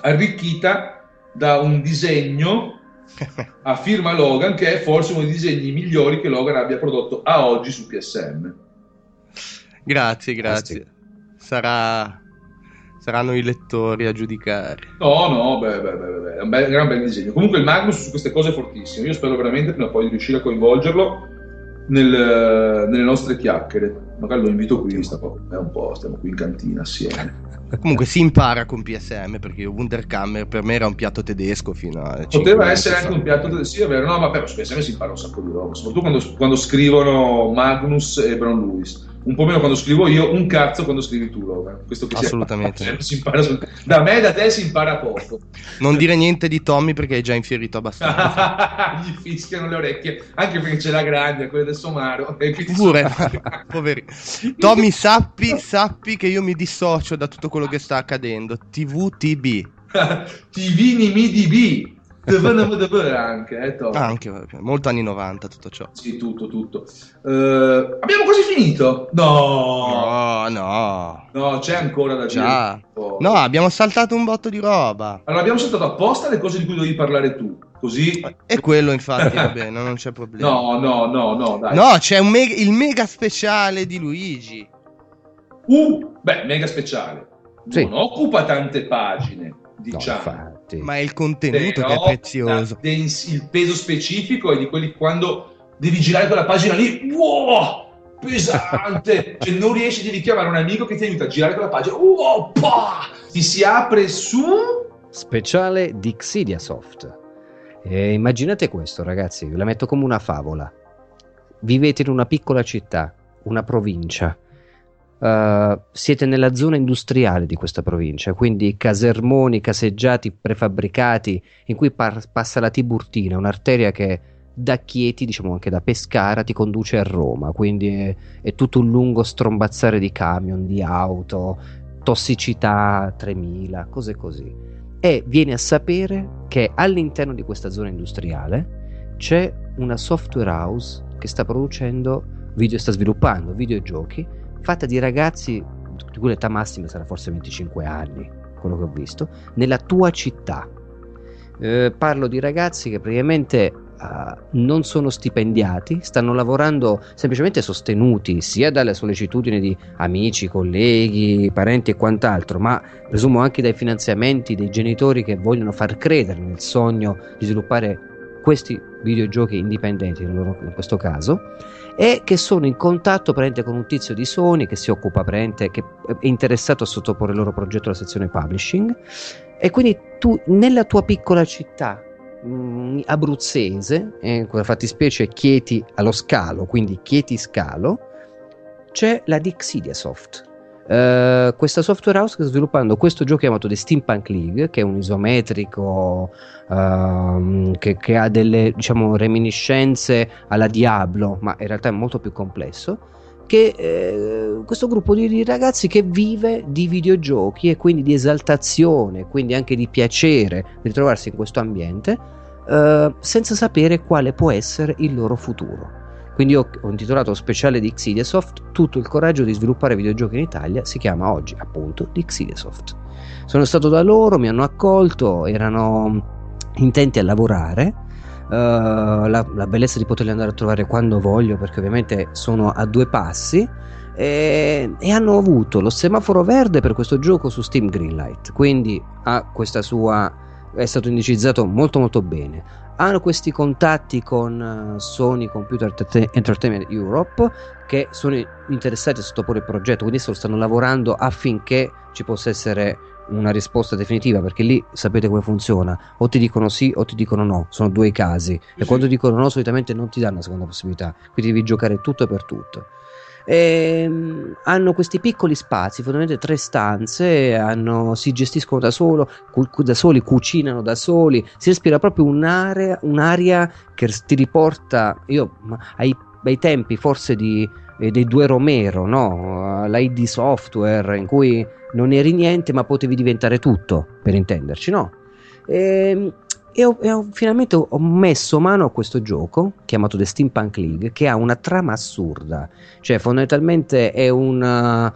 arricchita da un disegno a firma Logan, che è forse uno dei disegni migliori che Logan abbia prodotto a oggi su PSM. Grazie, grazie. Sarà... Saranno i lettori a giudicare. No, no, beh, beh, beh, beh. è un bel, gran bel disegno. Comunque il Magnus su queste cose è fortissimo. Io spero veramente prima o poi di riuscire a coinvolgerlo nel, nelle nostre chiacchiere. Magari lo invito qui, sta è un po', stiamo qui in cantina assieme. Comunque si impara con PSM perché Wunderkammer per me era un piatto tedesco fino a Poteva essere anche un piatto tedesco, sì è vero, no ma per PSM si impara un sacco di roba, soprattutto quando, quando scrivono Magnus e Brown Lewis un po' meno quando scrivo io, un cazzo quando scrivi tu, Logan. Questo che Assolutamente. Si, impara sul... Da me e da te si impara poco. Non dire niente di Tommy perché hai già infierito abbastanza. Gli fischiano le orecchie, anche perché c'è la grande, quella del somaro. Pure, poveri. Tommy, sappi, sappi che io mi dissocio da tutto quello che sta accadendo. TVTB. TV MIDB anche, eh, anche molto anni 90 tutto ciò. Sì, tutto, tutto. Uh, abbiamo quasi finito? No, no, no. No, c'è ancora da Già. dire. No, abbiamo saltato un botto di roba. Allora, abbiamo saltato apposta le cose di cui dovevi parlare tu. Così. E quello, infatti, va bene, non c'è problema. No, no, no, no, dai. No, c'è me- il mega speciale di Luigi. Uh, beh, mega speciale. Sì. Non occupa tante pagine, diciamo. No, ma è il contenuto Però, che è prezioso. il peso specifico è di quelli quando devi girare quella pagina lì, wow, pesante, cioè non riesci, devi chiamare un amico che ti aiuta a girare quella pagina, wow, pa, ti si apre su... Speciale di Xidiasoft. E immaginate questo ragazzi, ve la metto come una favola. Vivete in una piccola città, una provincia, Uh, siete nella zona industriale di questa provincia, quindi casermoni, caseggiati prefabbricati in cui par- passa la Tiburtina, un'arteria che da Chieti, diciamo anche da Pescara, ti conduce a Roma, quindi è, è tutto un lungo strombazzare di camion, di auto, tossicità 3000, cose così. E vieni a sapere che all'interno di questa zona industriale c'è una software house che sta producendo video, sta sviluppando videogiochi fatta di ragazzi di cui l'età massima sarà forse 25 anni, quello che ho visto, nella tua città. Eh, parlo di ragazzi che praticamente uh, non sono stipendiati, stanno lavorando semplicemente sostenuti sia dalle sollecitudini di amici, colleghi, parenti e quant'altro, ma presumo anche dai finanziamenti dei genitori che vogliono far credere nel sogno di sviluppare questi videogiochi indipendenti in, loro, questo caso e che sono in contatto con un tizio di Sony che si occupa che è interessato a sottoporre il loro progetto alla sezione publishing. E quindi tu nella tua piccola città mh, mm, abruzzese, eh, quella fattispecie Chieti allo scalo, quindi Chieti Scalo, c'è la Dixidia Soft Uh, questa software house sta sviluppando questo gioco chiamato The Steampunk League, che è un isometrico uh, che, che, ha delle diciamo, reminiscenze alla Diablo, ma in realtà è molto più complesso. Che eh, questo gruppo di, di, ragazzi che vive di videogiochi e quindi di esaltazione, quindi anche di piacere di trovarsi in questo ambiente, uh, senza sapere quale può essere il loro futuro. Quindi ho, ho intitolato speciale di Xidiasoft Tutto il coraggio di sviluppare videogiochi in Italia, si chiama oggi appunto di Xidiasoft. Sono stato da loro, mi hanno accolto, erano intenti a lavorare. Uh, la, la, bellezza di poterli andare a trovare quando voglio, perché ovviamente sono a due passi. E, e, hanno avuto lo semaforo verde per questo gioco su Steam Greenlight. Quindi ha questa sua. è stato indicizzato molto molto bene hanno questi contatti con uh, Sony Computer Entertainment Europe che sono interessati a sottoporre il progetto, quindi stanno lavorando affinché ci possa essere una risposta definitiva perché lì sapete come funziona. O ti dicono sì o ti dicono no sono due casi. E quando dicono no solitamente non ti danno la seconda possibilità. Quindi devi giocare tutto per tutto. e, ehm, hanno questi piccoli spazi, fondamentalmente tre stanze, hanno, si gestiscono da, solo, cu- da soli, cucinano da soli, si respira proprio un'area, un'aria che ti riporta io, ai, ai tempi forse di, eh, dei due Romero, no? l'ID software in cui non eri niente ma potevi diventare tutto, per intenderci, no? E, ehm, e, ho, e ho, finalmente ho messo mano a questo gioco chiamato The Steampunk League che ha una trama assurda, cioè fondamentalmente è una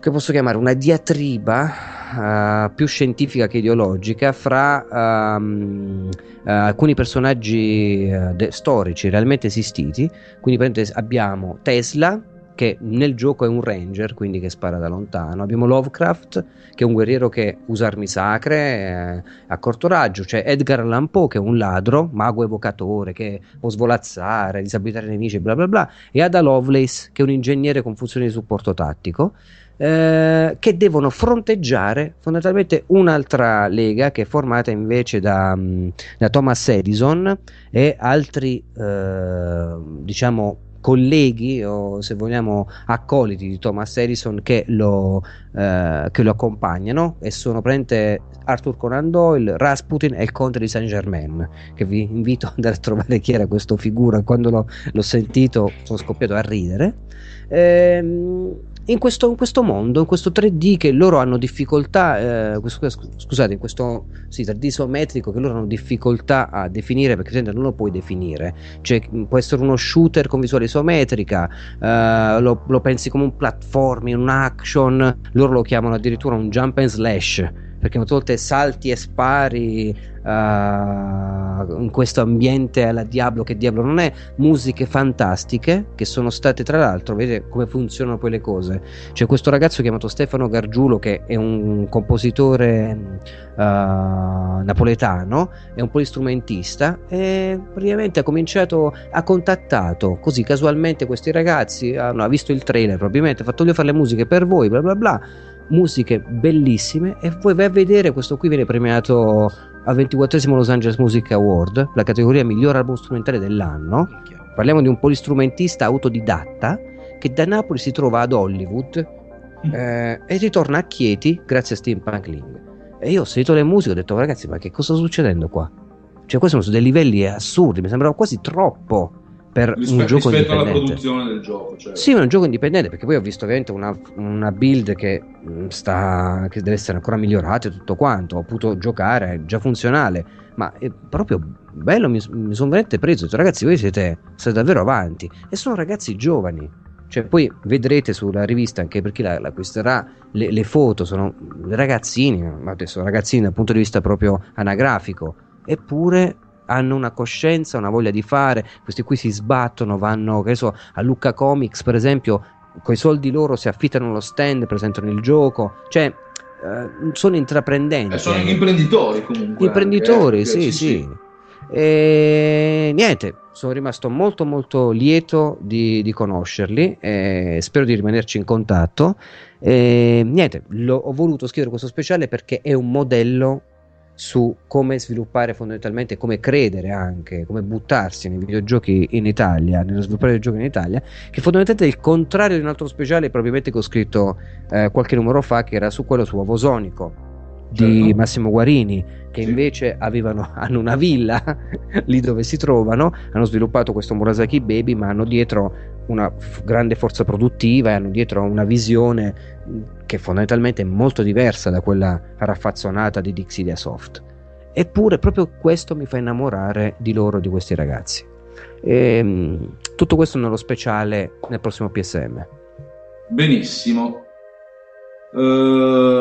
che posso chiamare una diatriba uh, più scientifica che ideologica fra um, uh, alcuni personaggi uh, de- storici realmente esistiti. Quindi abbiamo Tesla, che nel gioco è un ranger, quindi che spara da lontano. Abbiamo Lovecraft, che è un guerriero che usa armi sacre eh, a corto raggio. C'è Edgar Allan Poe, che è un ladro, mago evocatore, che può svolazzare, disabilitare i nemici, bla bla bla. E Ada Lovelace, che è un ingegnere con funzioni di supporto tattico. Eh, che devono fronteggiare fondamentalmente un'altra lega che è formata invece da, mm, da Thomas Edison e altri eh, diciamo colleghi o se vogliamo accoliti di Thomas Edison che lo, eh, che lo accompagnano e sono praticamente Arthur Conan Doyle, Rasputin e il conte di Saint Germain che vi invito ad andare a trovare chi era questa figura. Quando l'ho, l'ho sentito sono scoppiato a ridere. Ehm, in questo, in questo, mondo, in questo 3D che loro hanno difficoltà, eh, scusate, in questo sì, 3D isometrico che loro hanno difficoltà a definire perché non lo puoi definire, cioè può essere uno shooter con visuale isometrica, eh, lo, lo pensi come un platforming, un action, loro lo chiamano addirittura un jump and slash perché molte volte salti e spari uh, in questo ambiente alla Diablo che Diablo non è musiche fantastiche che sono state tra l'altro vedete come funzionano poi le cose. C'è questo ragazzo chiamato Stefano Gargiulo che è un compositore uh, napoletano è un polistrumentista e praticamente ha cominciato ha contattato così casualmente questi ragazzi hanno, ha visto il trailer probabilmente ha fatto voglio fare le musiche per voi bla bla bla musiche bellissime e poi vai a vedere questo qui viene premiato al 24 Los Angeles Music Award la categoria miglior album strumentale dell'anno. Parliamo di un polistrumentista autodidatta che da Napoli si trova ad Hollywood mm. eh, e ritorna a Chieti grazie a Steampunk Link e io ho sentito le musiche e ho detto ragazzi ma che cosa sta succedendo qua? Cioè questi sono dei livelli assurdi mi sembrava quasi troppo per Rispe- un gioco rispetto alla produzione del gioco. Cioè. Sì, è un gioco indipendente perché poi ho visto ovviamente una, una build che, mm, sta, che deve essere ancora migliorata e tutto quanto. Ho potuto giocare, è già funzionale, ma è proprio bello. Mi, mi sono veramente preso. Ho detto, ragazzi, voi siete, siete davvero avanti e sono ragazzi giovani. Cioè, poi vedrete sulla rivista anche per chi la, l'acquisterà le, le foto, sono ragazzini, ma adesso ragazzini dal punto di vista proprio anagrafico, eppure hanno una coscienza, una voglia di fare, questi qui si sbattono, vanno, che so, a Lucca Comics per esempio, con i soldi loro si affittano lo stand, presentano il gioco, cioè eh, sono intraprendenti. Eh, sono imprenditori comunque. Imprenditori, anche, sì, sì. sì. E niente, sono rimasto molto molto lieto di, di conoscerli e spero di rimanerci in contatto. E niente, lo, ho voluto scrivere questo speciale perché è un modello su come sviluppare fondamentalmente, come credere anche, come buttarsi nei videogiochi in Italia, nello sviluppare videogiochi in Italia, che fondamentalmente è il contrario di un altro speciale probabilmente che ho scritto eh, qualche numero fa, che era su quello su Avosonico di Certo. Massimo Guarini, che Sì. invece avevano, hanno una villa lì dove si trovano, hanno sviluppato questo Murasaki Baby, ma hanno dietro una f- grande forza produttiva e hanno dietro una visione che fondamentalmente è molto diversa da quella raffazzonata di Dixidia Soft. Eppure proprio questo mi fa innamorare di loro, di questi ragazzi. E, mh, tutto questo nello speciale nel prossimo PSM. Benissimo. Eh,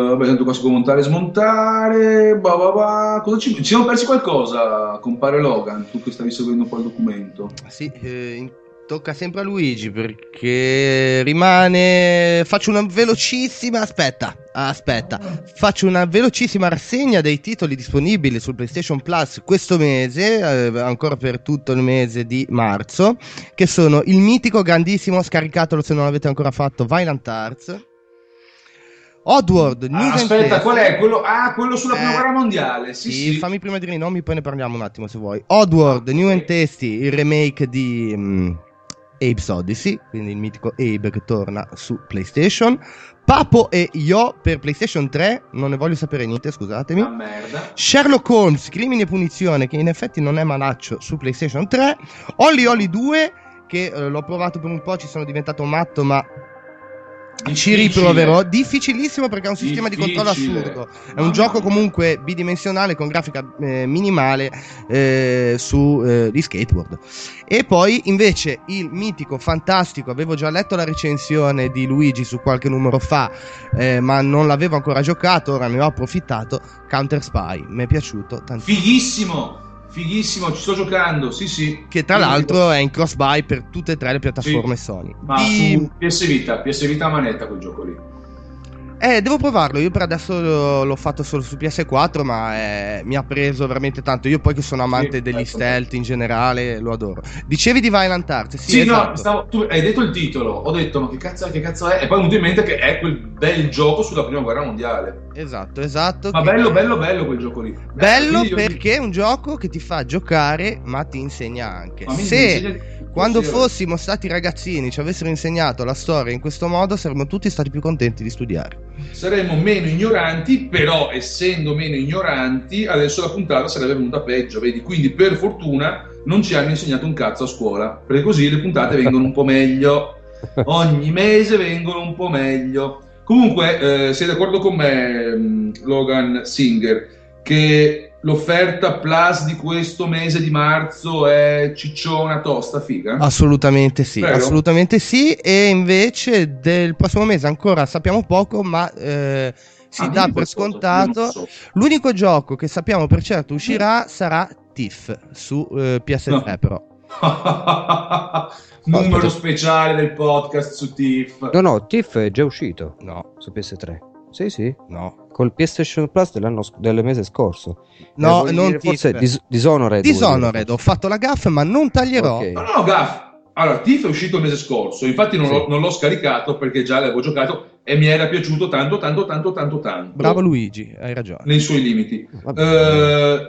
vabbè, tanto qua si può montare e smontare. Bah, bah, bah. Cosa ci... ci siamo persi qualcosa, compare Logan, tu che stavi seguendo un po' il documento. Sì, eh, in- tocca sempre a Luigi perché rimane. Faccio una velocissima. Aspetta, aspetta. Faccio una velocissima rassegna dei titoli disponibili sul PlayStation Plus questo mese, eh, ancora per tutto il mese di marzo, che sono il mitico, grandissimo, scaricatelo se non l'avete ancora fatto, Violent Arts. Oddworld, News Ah, aspetta, qual è? Quello, ah, quello sulla prima Eh, guerra mondiale. Sì, Sì, sì. fammi prima dire i nomi, poi ne parliamo un attimo se vuoi. Oddworld, New and Tasty, il remake di mm, Abe's Odyssey, quindi il mitico Abe che torna su PlayStation. Papo e Yo per PlayStation 3, non ne voglio sapere niente, scusatemi. Ah, merda. Sherlock Holmes, Crimine e Punizione, che in effetti non è malaccio su PlayStation 3. Holly Holly 2, che eh, l'ho provato per un po', ci sono diventato matto, ma ci Difficile. riproverò. Difficilissimo perché ha un sistema di controllo Difficile. assurdo. È un gioco comunque bidimensionale con grafica eh, minimale eh, su eh, di skateboard. E poi invece il mitico, fantastico, avevo già letto la recensione di Luigi su qualche numero fa, eh, ma non l'avevo ancora giocato, ora ne ho approfittato. Counter Spy, mi è piaciuto tantissimo. Fighissimo, fighissimo, ci sto giocando, sì sì. Che tra Sì, l'altro è in cross buy per tutte e tre le piattaforme Sony. Ma Di- su PS Vita, PS Vita manetta quel gioco lì. Eh, devo provarlo. Io per adesso l'ho, fatto solo su PS4, ma eh, mi ha preso veramente tanto. Io poi che sono amante Sì, degli ecco. stealth in generale, lo adoro. Dicevi di Violent Arts? Sì, Sì, esatto. no, stavo- tu hai detto il titolo, ho detto ma che cazzo è, che cazzo è? E poi mi è venuto in mente che è quel bel gioco sulla prima guerra mondiale. Esatto, esatto. Ma bello, bello, bello quel gioco lì. Bello perché è un gioco che ti fa giocare, ma ti insegna anche. ma mi Se insegna- quando sì, fossimo stati ragazzini ci avessero insegnato la storia in questo modo, saremmo tutti stati più contenti di studiare. saremmo meno ignoranti, però essendo meno ignoranti, adesso la puntata sarebbe venuta peggio, vedi? Quindi per fortuna non ci hanno insegnato un cazzo a scuola, perché così le puntate vengono un po' meglio. Ogni mese vengono un po' meglio. Comunque, eh, sei d'accordo con me, mh, Logan Singer, che l'offerta plus di questo mese di marzo è cicciona tosta, figa? Assolutamente sì, Vero? assolutamente sì. E invece del prossimo mese ancora sappiamo poco, ma eh, si Ah, dà per scontato. so. L'unico gioco che sappiamo per certo uscirà sarà Tiff su eh, PS3 No. però. Numero speciale del podcast su Tiff. No, no, Tiff è già uscito No, su PS3. Sì, sì, no. col PlayStation Plus del mese scorso. No, Eh, non dire, forse Tiff. Dis- Dishonored. Dishonored, dire. ho fatto la gaffa, ma non taglierò. Ok. No, no, Gaff. Allora, Tiff è uscito il mese scorso, infatti non, Sì. l'ho, non l'ho scaricato perché già l'avevo giocato e mi era piaciuto tanto, tanto, tanto, tanto, tanto. Bravo Luigi, hai ragione. Nei suoi limiti. Vabbè.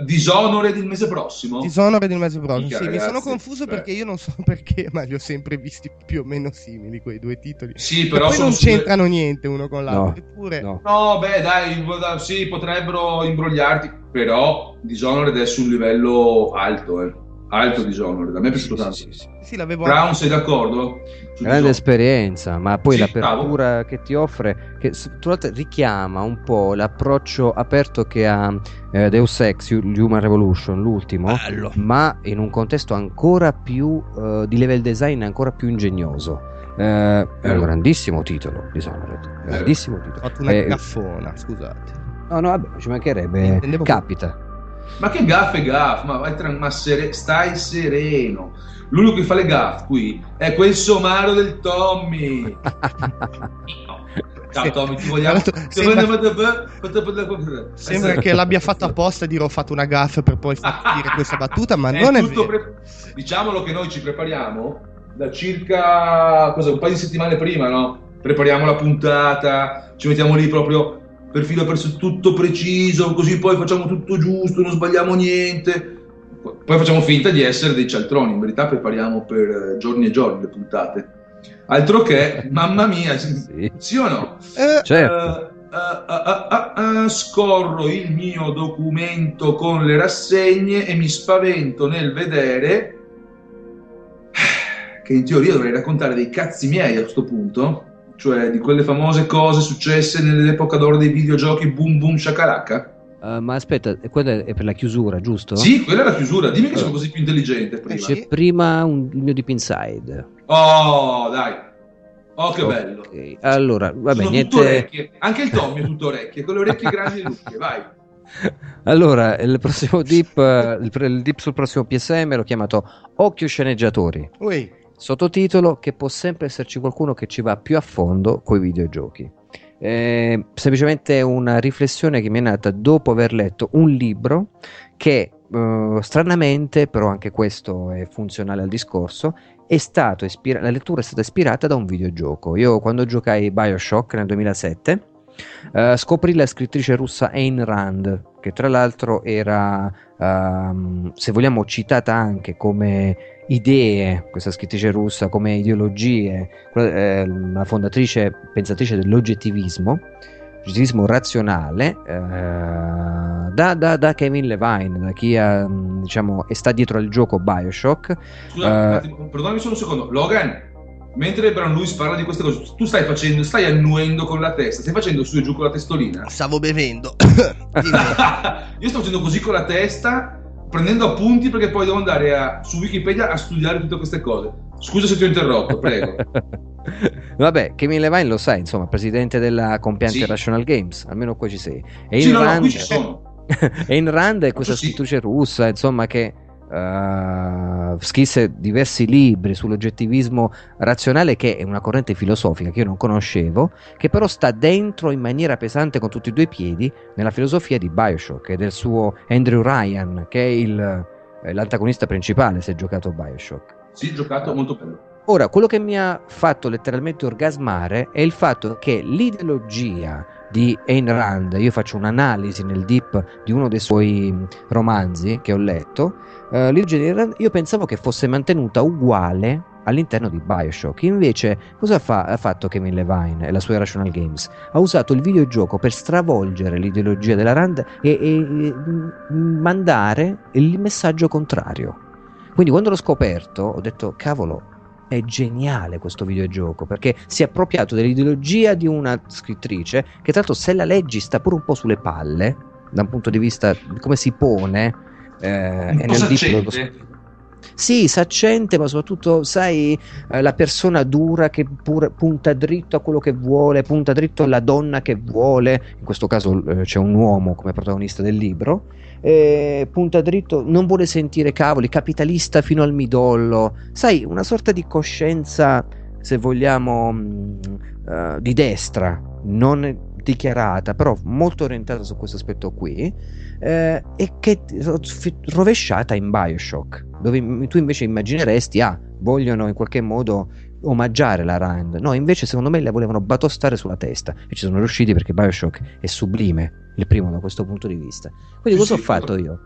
Eh, Dishonored il mese prossimo? Dishonored il mese prossimo. Minchia, Sì, mi ragazzi, sono confuso beh. perché io non so perché, ma li ho sempre visti più o meno simili quei due titoli. Sì, però poi sono non su- c'entrano niente uno con l'altro. No, Eppure, no. No, beh, dai, sì, potrebbero imbrogliarti, però Dishonored è su un livello alto, eh. Alto Dishonored, a me è piaciuto Sì, tanto. sì, sì. sì, l'avevo Brown, sei d'accordo? Su Grande Dishonored? esperienza, ma poi Sì, l'apertura che ti offre, che tra l'altro richiama un po' l'approccio aperto che ha eh, Deus Ex Human Revolution, l'ultimo, bello. ma in un contesto ancora più eh, di level design ancora più ingegnoso. Eh, è un grandissimo titolo, Dishonored. Grandissimo Ho titolo. fatto una Eh, gaffona, scusate. No, no, vabbè, ci mancherebbe. Capita. Ma che gaff è gaff? Ma, vai tran- ma sere- stai sereno. L'unico che fa le gaff qui è quel somaro del Tommy. No. Ciao Tommy, ti vogliamo. Tra sembra, sembra che l'abbia fatto apposta e dire ho fatto una gaffa per poi dire questa battuta, ma non è vero. pre- Diciamolo che noi ci prepariamo da circa cosa, un paio di settimane prima, no? Prepariamo la puntata, ci mettiamo lì proprio per filo per tutto preciso, così poi facciamo tutto giusto, non sbagliamo niente. Poi facciamo finta di essere dei cialtroni, in verità prepariamo per eh, giorni e giorni le puntate. Altro che, mamma mia, sì, Sì. o no? Eh, Certo. Eh, eh, eh, eh, eh, scorro il mio documento con le rassegne e mi spavento nel vedere che in teoria dovrei raccontare dei cazzi miei a questo punto, cioè di quelle famose cose successe nell'epoca d'oro dei videogiochi boom boom shakalaka. Uh, ma aspetta, quella è per la chiusura, giusto? Sì, quella è la chiusura. Dimmi che sono così più intelligente prima. C'è prima un, il mio Deep Inside. Oh, dai. Oh, che bello. Ok, Allora, vabbè, sono niente. Anche il Tommy è tutto orecchie, con le orecchie grandi e lunghe. Vai. Allora, il prossimo dip, eh, il, il dip sul prossimo PSM l'ho chiamato Occhio sceneggiatori. ui, Sottotitolo che può sempre esserci qualcuno che ci va più a fondo coi videogiochi. Eh, semplicemente una riflessione che mi è nata dopo aver letto un libro che eh, stranamente, però anche questo è funzionale al discorso, è stato ispira- la lettura è stata ispirata da un videogioco. Io quando giocai Bioshock nel 2007 eh, scoprì la scrittrice russa Ayn Rand, che tra l'altro era, ehm, se vogliamo, citata anche come idee, questa scrittrice russa, come ideologie, eh, la fondatrice, pensatrice dell'oggettivismo, oggettivismo razionale, eh, da, da- da Kevin Levine, da chi ha, mh, diciamo, e sta dietro al gioco Bioshock. Scusa, Eh. perdonami solo un secondo. Logan, mentre Brown Lewis parla di queste cose, tu stai facendo, stai annuendo con la testa, stai facendo su e giù con la testolina. stavo bevendo. Io sto facendo così con la testa, prendendo appunti perché poi devo andare a- su Wikipedia a studiare tutte queste cose. Scusa se ti ho interrotto, prego. Vabbè, Kevin Levine lo sai, insomma, presidente della compiante Sì. Rational Games, almeno qua ci sei. E sì, in no, no, Rand, qui ci sono. Ayn Rand è questa Sì. scrittrice russa, insomma, che eh, scrisse diversi libri sull'oggettivismo razionale, che è una corrente filosofica che io non conoscevo, che però sta dentro in maniera pesante con tutti e due i piedi nella filosofia di Bioshock e del suo Andrew Ryan, che è il- eh, l'antagonista principale se giocato Bioshock. Sì, giocato, molto bello. Ora, quello che mi ha fatto letteralmente orgasmare è il fatto che l'ideologia di Ayn Rand, io faccio un'analisi nel deep di uno dei suoi mh, romanzi che ho letto, eh, di Ayn Rand io pensavo che fosse mantenuta uguale all'interno di Bioshock. Invece, cosa fa- ha fatto Kevin Levine e la sua Irrational Games? Ha usato il videogioco per stravolgere l'ideologia della Rand e, e- e, mh, mandare il messaggio contrario. Quindi quando l'ho scoperto ho detto, cavolo, è geniale questo videogioco perché si è appropriato dell'ideologia di una scrittrice che tra l'altro se la leggi sta pure un po' sulle palle da un punto di vista di come si pone eh, e po' nel lo- sì, saccente, ma soprattutto, sai, eh, la persona dura che pure punta dritto a quello che vuole, punta dritto alla donna che vuole, in questo caso eh, c'è un uomo come protagonista del libro, eh, punta dritto, non vuole sentire cavoli, capitalista fino al midollo, sai, una sorta di coscienza, se vogliamo, mh, eh, di destra, non dichiarata, però molto orientata su questo aspetto qui, eh, e che rovesciata in Bioshock, dove tu invece immagineresti, ah, vogliono in qualche modo omaggiare la Rand. No, invece secondo me la volevano batostare sulla testa e ci sono riusciti perché Bioshock è sublime, il primo da questo punto di vista. Quindi cosa ho fatto io?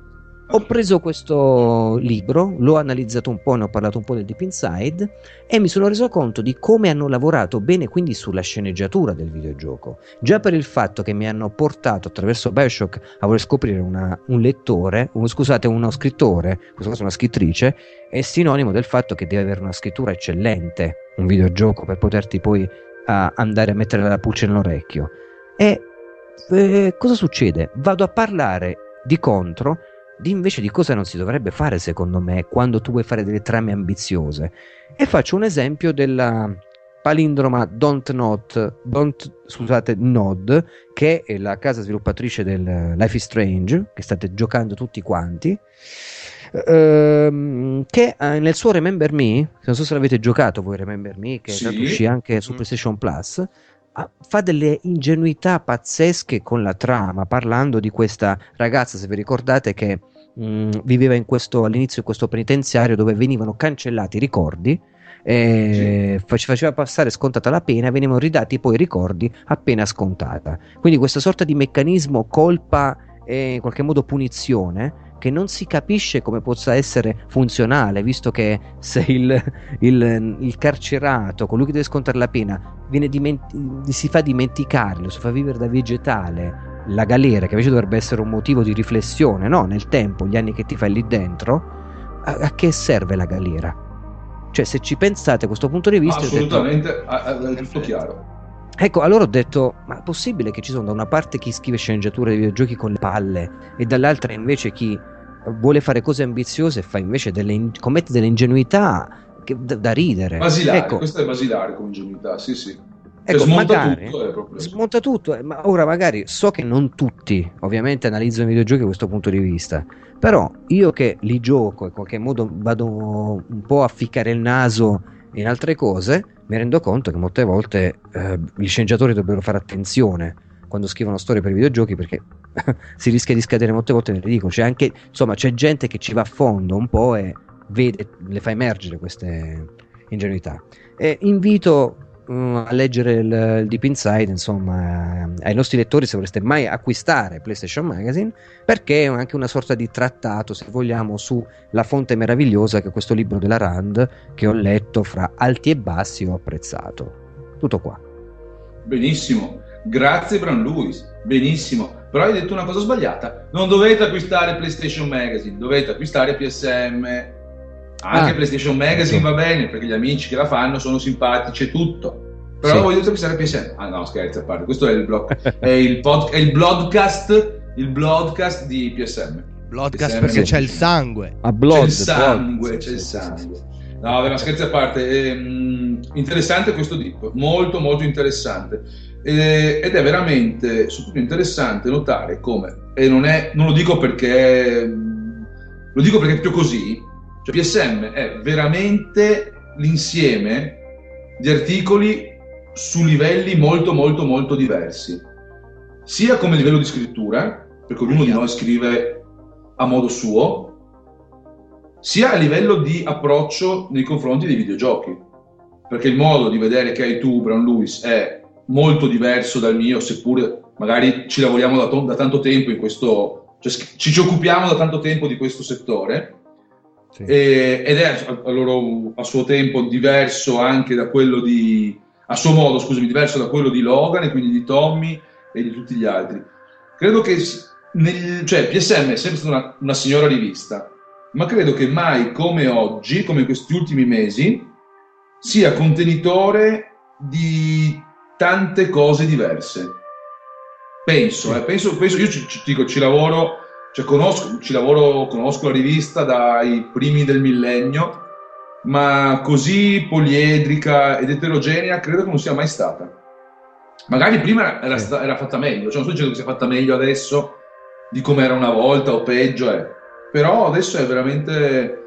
Ho preso questo libro, l'ho analizzato un po', ne ho parlato un po' del Deep Inside e mi sono reso conto di come hanno lavorato bene quindi sulla sceneggiatura del videogioco. Già per il fatto che mi hanno portato attraverso Bioshock a voler scoprire una- un lettore, un- scusate, uno scrittore, in questo caso una scrittrice, è sinonimo del fatto che deve avere una scrittura eccellente, un videogioco per poterti poi ah, andare a mettere la pulce nell'orecchio. E eh, cosa succede? Vado a parlare di contro di invece di cosa non si dovrebbe fare secondo me quando tu vuoi fare delle trame ambiziose e faccio un esempio della palindroma Don't Not Don't, scusate Nod che è la casa sviluppatrice del Life is Strange che state giocando tutti quanti ehm, che eh, nel suo Remember Me non so se l'avete giocato voi Remember Me che Sì. uscì anche su Mm. PlayStation Plus fa delle ingenuità pazzesche con la trama, parlando di questa ragazza, se vi ricordate, che mh, mm, viveva in questo, all'inizio di questo penitenziario dove venivano cancellati i ricordi. E sì. faceva passare scontata la pena e venivano ridati poi i ricordi appena scontata. Quindi questa sorta di meccanismo colpa e in qualche modo punizione che non si capisce come possa essere funzionale, visto che se il, il, il carcerato, colui che deve scontare la pena, dimenti- si fa dimenticare, lo si fa vivere da vegetale, la galera, che invece dovrebbe essere un motivo di riflessione, no? Nel tempo, gli anni che ti fai lì dentro, a, a che serve la galera? Cioè, se ci pensate a questo punto di vista... Assolutamente, detto, è tutto chiaro. Ecco, allora ho detto, ma è possibile che ci sono da una parte chi scrive sceneggiature di videogiochi con le palle e dall'altra invece chi vuole fare cose ambiziose e fa invece delle, commette delle ingenuità che, da, da, ridere. Basilare, ecco. questo è basilare come ingenuità, sì sì. Cioè, ecco, smonta magari, tutto, smonta tutto, eh, ma ora magari so che non tutti ovviamente analizzano i videogiochi da questo punto di vista, però io che li gioco e in qualche modo vado un po' a ficcare il naso in altre cose, mi rendo conto che molte volte eh, gli sceneggiatori dovrebbero fare attenzione quando scrivono storie per i videogiochi perché si rischia di scadere molte volte nel ridicolo. C'è anche, insomma, c'è gente che ci va a fondo un po' e vede, le fa emergere queste ingenuità. E invito uh, a leggere il, il, Deep Inside, insomma, eh, ai nostri lettori se voleste mai acquistare PlayStation Magazine, perché è anche una sorta di trattato, se vogliamo, sulla fonte meravigliosa che è questo libro della Rand che ho letto fra alti e bassi ho apprezzato. Tutto qua. Benissimo, grazie Bran Lewis, benissimo però hai detto una cosa sbagliata. Non dovete acquistare PlayStation Magazine, dovete acquistare PSM. Anche ah, PlayStation Magazine va bene perché gli amici che la fanno sono simpatici e tutto. Però sì. voglio acquistare PSM. Ah no, scherzo a parte. Questo è il blog. è il, pod, è il broadcast, il broadcast di PSM. Broadcast PSM perché c'è il sangue. A blood, c'è il sangue, blood. c'è il sangue. No, vabbè, ma scherzi a parte. Ehm, interessante questo dip, molto molto interessante. Eh, ed è veramente interessante notare come, e non, è, non lo dico perché, lo dico perché è proprio così, cioè PSM è veramente l'insieme di articoli su livelli molto molto molto diversi, sia come livello di scrittura, perché ognuno di noi scrive a modo suo, sia a livello di approccio nei confronti dei videogiochi, perché il modo di vedere che hai tu, Brown Lewis, è molto diverso dal mio, seppure magari ci lavoriamo da, to- da tanto tempo in questo, cioè ci, ci occupiamo da tanto tempo di questo settore. Sì. E, ed è a, a, loro, a, suo tempo diverso anche da quello di a suo modo, scusami, diverso da quello di Logan e quindi di Tommy e di tutti gli altri. Credo che nel, cioè, PSM è sempre stata una, una signora rivista, ma credo che mai come oggi, come in questi ultimi mesi, sia contenitore di tante cose diverse. Penso, eh, penso, penso io ci, ci, dico, ci lavoro, cioè conosco, ci lavoro, conosco la rivista dai primi del millennio, ma così poliedrica ed eterogenea credo che non sia mai stata. Magari prima era, sì. era fatta meglio, cioè non sto dicendo che sia fatta meglio adesso di come era una volta o peggio, eh. però adesso è veramente,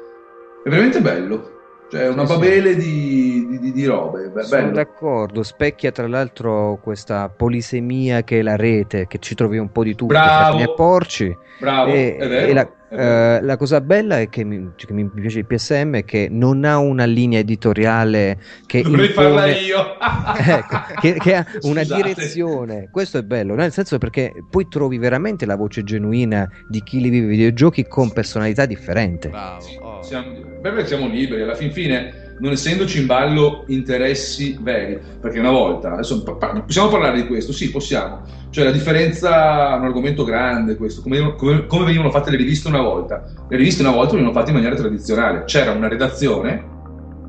è veramente bello. Cioè, una sì, babele sì. Di, di, di, robe. Be- Sono bello. d'accordo. Specchia tra l'altro questa polisemia che è la rete, che ci trovi un po' di tutto. Bravo. E porci. Bravo. E, e la, Uh, la cosa bella è che mi, che mi, piace il PSM è che non ha una linea editoriale che dovrei impone... farla io ecco, che, che, ha una Scusate. direzione questo è bello nel senso perché poi trovi veramente la voce genuina di chi li vive i videogiochi con personalità differente Bravo. Oh. Siamo, beh, siamo liberi alla fin fine non essendoci in ballo interessi veri, perché una volta, adesso possiamo parlare di questo? Sì, possiamo, cioè la differenza, è un argomento grande questo, come, come, come, venivano fatte le riviste una volta? Le riviste una volta venivano fatte in maniera tradizionale, c'era una redazione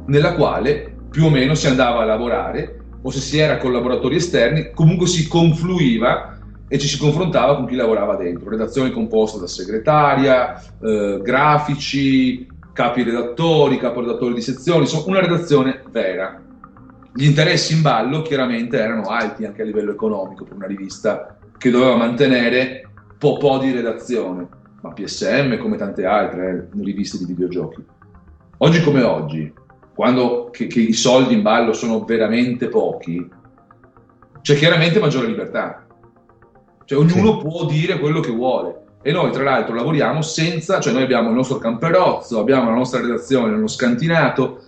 nella quale più o meno si andava a lavorare, o se si era collaboratori esterni, comunque si confluiva e ci si confrontava con chi lavorava dentro, redazione composta da segretaria, eh, grafici, capi redattori, capo redattori di sezioni, insomma una redazione vera. Gli interessi in ballo chiaramente erano alti anche a livello economico per una rivista che doveva mantenere po' po' di redazione, ma PSM come tante altre eh, riviste di videogiochi. Oggi come oggi, quando che, che i soldi in ballo sono veramente pochi, c'è chiaramente maggiore libertà. Cioè ognuno può dire quello che vuole. E noi, tra l'altro, lavoriamo senza, cioè noi abbiamo il nostro camperozzo, abbiamo la nostra redazione nello scantinato,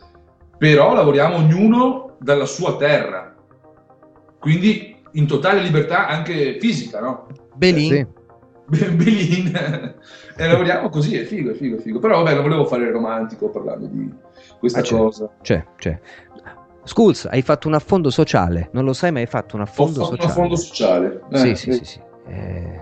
però lavoriamo ognuno dalla sua terra. Quindi in totale libertà anche fisica, no? Belin. Sì. Be- Belin. e lavoriamo così, è figo, è figo, è figo. Però vabbè, non volevo fare il romantico parlando di questa Ah, c'è. cosa. C'è, c'è. Schools, hai fatto un affondo sociale, non lo sai, ma hai fatto un Ho affondo fatto sociale. un fondo sociale. Sì, Eh, sì, sì, sì. Eh,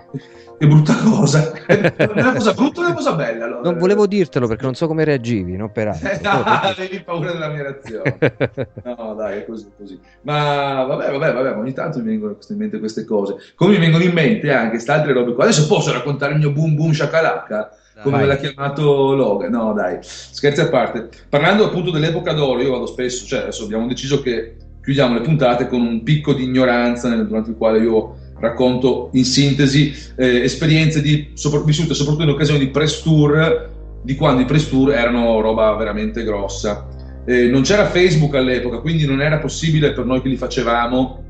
Che brutta cosa. È una cosa brutta e una cosa bella. allora. non volevo dirtelo perché non so come reagivi, no? Peraltro. Eh, no, avevi paura della mia reazione. No, dai, è così, così. Ma vabbè, vabbè, vabbè, ogni tanto mi vengono in mente queste cose. Come mi vengono in mente anche queste altre robe qua. Adesso posso raccontare il mio boom boom shakalaka? Come Vai. me l'ha chiamato Logan? No, dai, scherzi a parte. Parlando appunto dell'epoca d'oro, io vado spesso, cioè adesso abbiamo deciso che chiudiamo le puntate con un picco di ignoranza nel- durante il quale io racconto in sintesi eh, esperienze di, sopra- vissute soprattutto in occasione di press tour, di quando i press tour erano roba veramente grossa. Eh, non c'era Facebook all'epoca, quindi non era possibile per noi che li facevamo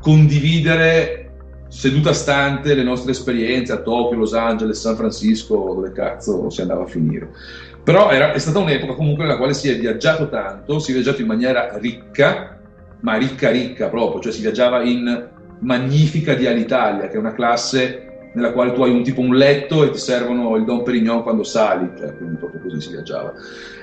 condividere seduta stante le nostre esperienze a Tokyo, Los Angeles, San Francisco, dove cazzo si andava a finire. Però era- è stata un'epoca comunque nella quale si è viaggiato tanto, si è viaggiato in maniera ricca, ma ricca ricca proprio, cioè si viaggiava in magnifica di Alitalia, che è una classe nella quale tu hai un tipo un letto e ti servono il Don Perignon quando sali, cioè, quindi proprio così si viaggiava.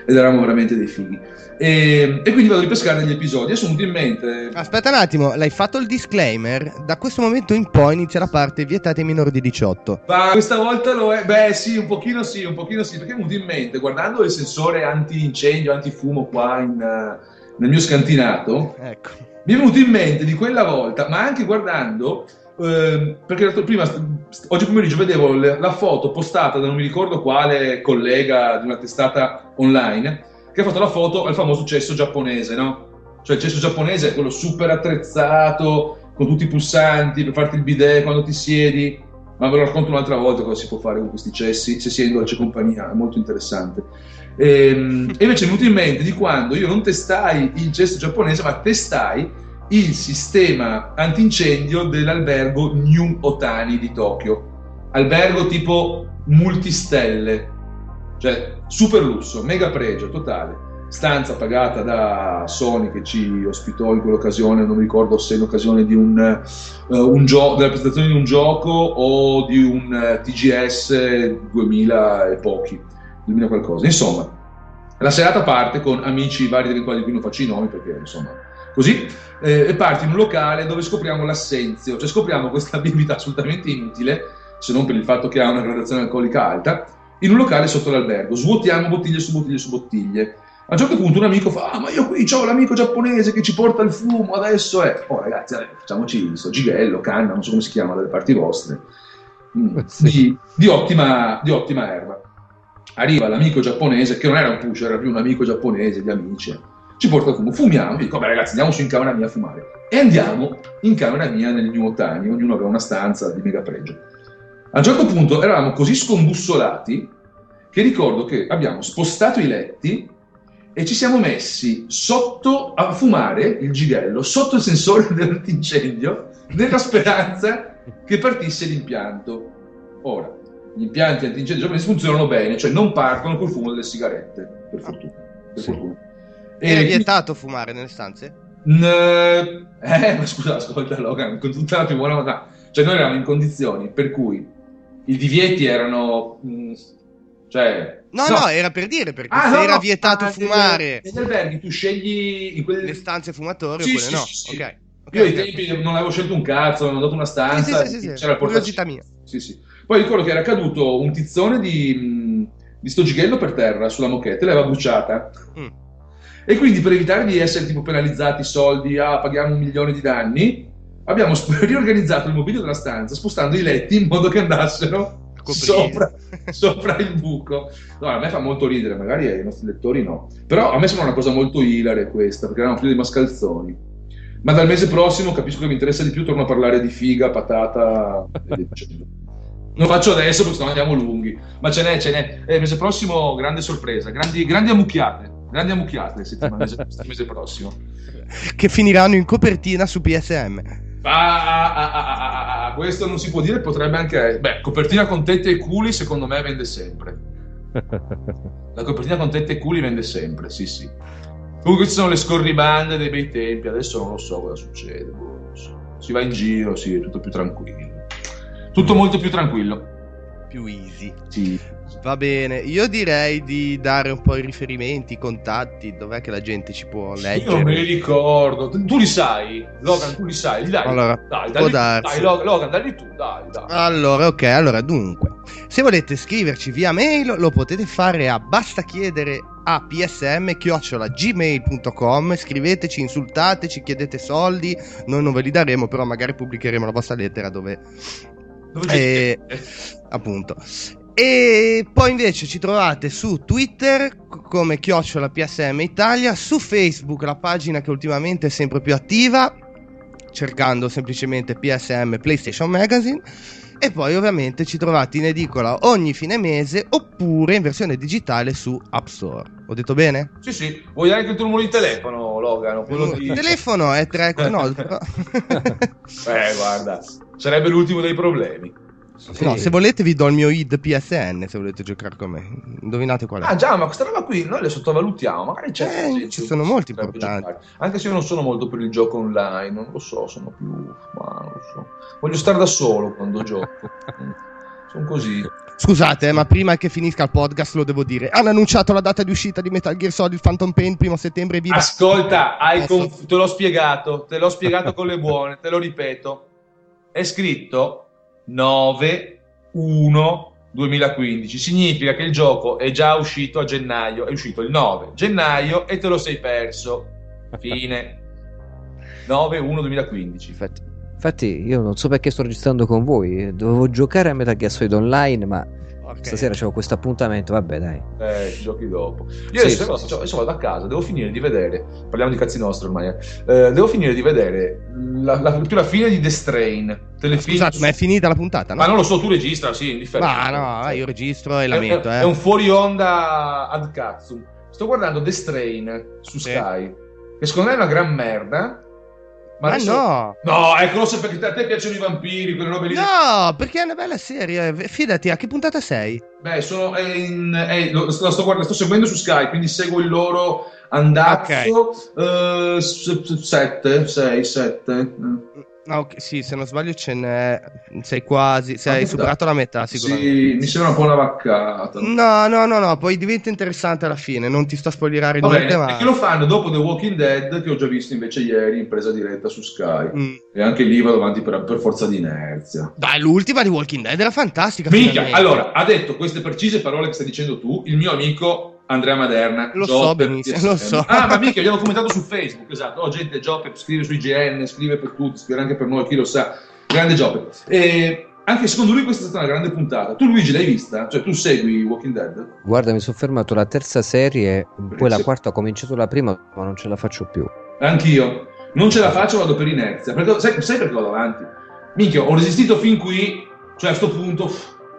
Ed eravamo veramente dei fighi. E, e quindi vado a ripescare degli episodi e sono venuti in mente Aspetta un attimo, l'hai fatto il disclaimer? Da questo momento in poi inizia la parte vietata ai minori di 18. Ma questa volta lo è, beh sì, un pochino sì, un pochino sì, perché è venuto in mente, guardando il sensore antincendio, antifumo qua in, eh, nel mio scantinato, Ecco. mi è venuto in mente di quella volta, ma anche guardando, ehm, perché prima, oggi pomeriggio vedevo le- la foto postata da non mi ricordo quale collega di una testata online, che ha fatto la foto al famoso cesso giapponese, no? Cioè il cesso giapponese è quello super attrezzato, con tutti i pulsanti per farti il bidet quando ti siedi, ma ve lo racconto un'altra volta cosa si può fare con questi cessi, se si è in dolce compagnia, è molto interessante. Ehm, E, invece è venuto in mente di quando io non testai il cesso giapponese, ma testai il sistema antincendio dell'albergo New Otani di Tokyo. Albergo tipo multistelle, cioè super lusso, mega pregio totale. Stanza pagata da Sony che ci ospitò in quell'occasione, non mi ricordo se in occasione di un, eh, un gio- della presentazione di un gioco o di un eh, TGS 2000 e pochi, 2000 qualcosa. Insomma, la serata parte con amici vari dei quali qui non faccio i nomi perché insomma così eh, e parti in un locale dove scopriamo l'assenzio, cioè scopriamo questa bibita assolutamente inutile, se non per il fatto che ha una gradazione alcolica alta, in un locale sotto l'albergo, svuotiamo bottiglie su bottiglie su bottiglie. A un certo punto un amico fa, ah ma io qui ho l'amico giapponese che ci porta il fumo, adesso è... Oh ragazzi, vabbè, facciamoci sto gighello, canna, non so come si chiama dalle parti vostre, Mm, Sì. di, di ottima, di ottima erba. Arriva l'amico giapponese, che non era un pusher, era più un amico giapponese di amici, ci porta il fumo, fumiamo, dico, vabbè ragazzi andiamo su in camera mia a fumare. E andiamo in camera mia nel New Otani, ognuno aveva una stanza di mega pregio. A un certo punto eravamo così scombussolati che ricordo che abbiamo spostato i letti e ci siamo messi sotto a fumare il gighello, sotto il sensore dell'antincendio, nella speranza che partisse l'impianto. Ora, gli impianti antincendio giapponesi funzionano bene, cioè non partono col fumo delle sigarette, per fortuna. Per Sì. fortuna. Era E- vietato fumare nelle stanze? N- eh, ma scusa, ascolta Logan, con tutta la più buona volontà. Cioè noi eravamo in condizioni per cui i divieti erano... mh, cioè... No, no, era per dire, perché Ah, se no, era no, vietato ah, fumare Negli alberghi tu scegli in quelle... le stanze fumatori Sì, o quelle sì, no. sì, sì. Ok. ok, Io ai tempi non avevo scelto un cazzo, avevo dato una Sì, stanza, sì, sì, sì, sì. c'era Curiosità portacino. mia. Sì, sì. Poi ricordo che era caduto un tizzone di, mh, di sto gighello per terra sulla moquette, l'aveva bruciata. Mm. E quindi per evitare di essere tipo penalizzati soldi, ah, paghiamo un milione di danni, abbiamo sp- riorganizzato il mobilio della stanza spostando i letti in modo che andassero sopra, sopra il buco. No, a me fa molto ridere, magari ai nostri lettori no. Però a me sembra una cosa molto ilare questa, perché eravamo figli di mascalzoni. Ma dal mese prossimo capisco che mi interessa di più, torno a parlare di figa, patata e via dicendo. Non faccio adesso perché sennò andiamo lunghi. Ma ce n'è, ce n'è. Eh, il mese prossimo grande sorpresa, grandi, grandi ammucchiate. Grandi ammucchiate settimana, mese, prossimo. che finiranno in copertina su PSM. Ah, ah, ah, ah, ah, ah, questo non si può dire, potrebbe anche... Beh, copertina con tette e culi secondo me vende sempre. La copertina con tette e culi vende sempre, sì sì. Comunque ci sono le scorribande dei bei tempi, adesso non lo so cosa succede. boh, so. Si va in giro, sì, è tutto più tranquillo. Tutto molto più tranquillo. Più easy. Sì. Va bene, io direi di dare un po' i riferimenti, i contatti, dov'è che la gente ci può Io leggere. non me li ricordo. Tu li sai? Logan, tu li sai? Dai, Allora, dai, dai, dai, Logan, Logan, dai tu, dai, dai. Allora, ok, allora dunque, se volete scriverci via mail lo potete fare a basta chiedere a psm-gmail.com scriveteci, insultateci, chiedete soldi, noi non ve li daremo, però magari pubblicheremo la vostra lettera dove C'è? Eh, appunto. E poi invece ci trovate su Twitter come chiocciola PSM Italia, su Facebook la pagina che ultimamente è sempre più attiva, cercando semplicemente PSM PlayStation Magazine. E poi ovviamente ci trovate in edicola ogni fine mese oppure in versione digitale su App Store. Ho detto bene? Sì, sì. Vuoi anche il tuo numero di telefono, Logan? Quello di... Il telefono è 3... No, però- Eh, guarda, sarebbe l'ultimo dei problemi. no, se volete vi do il mio id PSN se volete giocare con me. Indovinate qual è? Ah, già, ma questa roba qui noi le sottovalutiamo. Magari c'è. Eh, ci sono molti importanti. giocare. Anche se io non sono molto per il gioco online, non lo so, sono più. Ma non lo so. Voglio stare da solo quando gioco. Sono così. Scusate, eh, ma prima che finisca il podcast lo devo dire. Hanno annunciato la data di uscita di Metal Gear Solid Phantom Pain primo settembre. Viva! Ascolta, conf- te l'ho spiegato, te l'ho spiegato con le buone, te lo ripeto. È scritto 9-1-2015. Significa che il gioco è già uscito a gennaio, è uscito il 9 gennaio e te lo sei perso. Fine. 9-1-2015. Infatti, infatti io non so perché sto registrando con voi, dovevo giocare a Metal Gear Solid Online, ma Ok. stasera c'avevo questo appuntamento, vabbè dai. Eh, ci giochi dopo. Io Sì, adesso, sì, adesso vado a casa, devo finire di vedere. Parliamo di cazzi nostri ormai. eh. Eh, devo finire di vedere la, la, più la fine di The Strain. Telefilm Scusate, ma è finita la puntata? No? Ma non lo so, tu registra, sì, indifferente. Ma no, io registro e È- lamento. è, eh. è un fuori onda ad cazzo. Sto guardando The Strain su Sì. Sky, che secondo me è una gran merda. Ma, adesso- no! No, ecco, lo so perché a te piacciono i vampiri, quelle robe lì. No, perché è una bella serie. Fidati, a che puntata sei? Beh, sono, in, è- lo, sto, guardando, sto seguendo su Sky, quindi seguo il loro andazzo. 7, 6, 7. Ah, ok, sì, se non sbaglio ce n'è. Sei quasi. Sei Ah, superato la metà, sicuramente. Sì, mi sembra un po' una vaccata. No, no, no, no, poi diventa interessante alla fine. Non ti sto a spoilerare Va niente, ma. perché lo fanno dopo The Walking Dead, che ho già visto invece ieri in presa diretta su Sky. Mm. E anche lì vado avanti per, per forza di inerzia. Dai, l'ultima di Walking Dead era fantastica. Minchia, finalmente. allora, ha detto queste precise parole che stai dicendo tu, il mio amico Andrea Maderna. Lo Jopep, so benissimo, lo so. Ah, ma mica, abbiamo commentato su Facebook, esatto. Oh, gente, Jopep scrive su IGN, scrive per tutti, scrive anche per noi, chi lo sa. Grande Jopep. E anche secondo lui questa è stata una grande puntata. Tu Luigi l'hai vista? Cioè, tu segui Walking Dead? Guarda, mi sono fermato la terza serie, poi la Sì. quarta ho cominciato la prima, ma non ce la faccio più. Anch'io. Non ce la faccio, vado per inerzia. Perché, sai, sai perché vado avanti? Minchia, ho resistito fin qui, cioè a sto punto,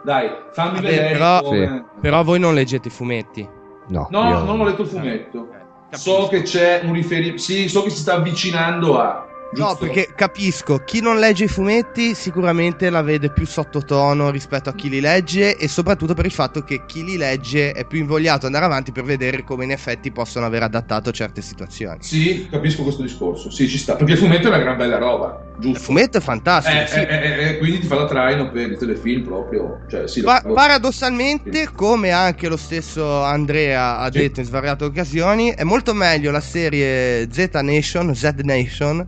dai, fammi Vabbè, vedere. però- come- Però voi non leggete i fumetti. No, No, io- non ho letto il fumetto. Capisco. So che c'è un riferimento. Sì, so che si sta avvicinando a. No, giusto? perché capisco, chi non legge i fumetti sicuramente la vede più sottotono rispetto a chi li legge e soprattutto per il fatto che chi li legge è più invogliato ad andare avanti per vedere come in effetti possono aver adattato certe situazioni. Sì, capisco questo discorso. Sì, ci sta. Perché il fumetto è una gran bella roba, Il giusto? fumetto è fantastico, Eh, sì. eh, eh, eh, quindi ti fa da traino per il telefilm proprio. Cioè, sì, Pa- lo- paradossalmente, come anche lo stesso Andrea ha detto in svariate occasioni, è molto meglio la serie Z Nation, Z Nation,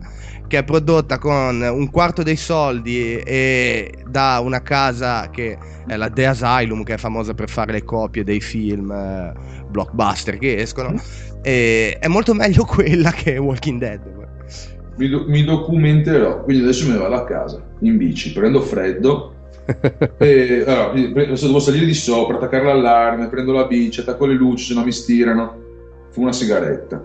che è prodotta con un quarto dei soldi e da una casa che è la The Asylum, che è famosa per fare le copie dei film eh, blockbuster che escono. E è molto meglio quella che Walking Dead. mi, do- mi documenterò. Quindi adesso me ne vado a casa in bici, prendo freddo. e, allora, adesso devo salire di sopra, attaccare l'allarme, prendo la bici, attacco le luci, se no mi stirano. Fu una sigaretta.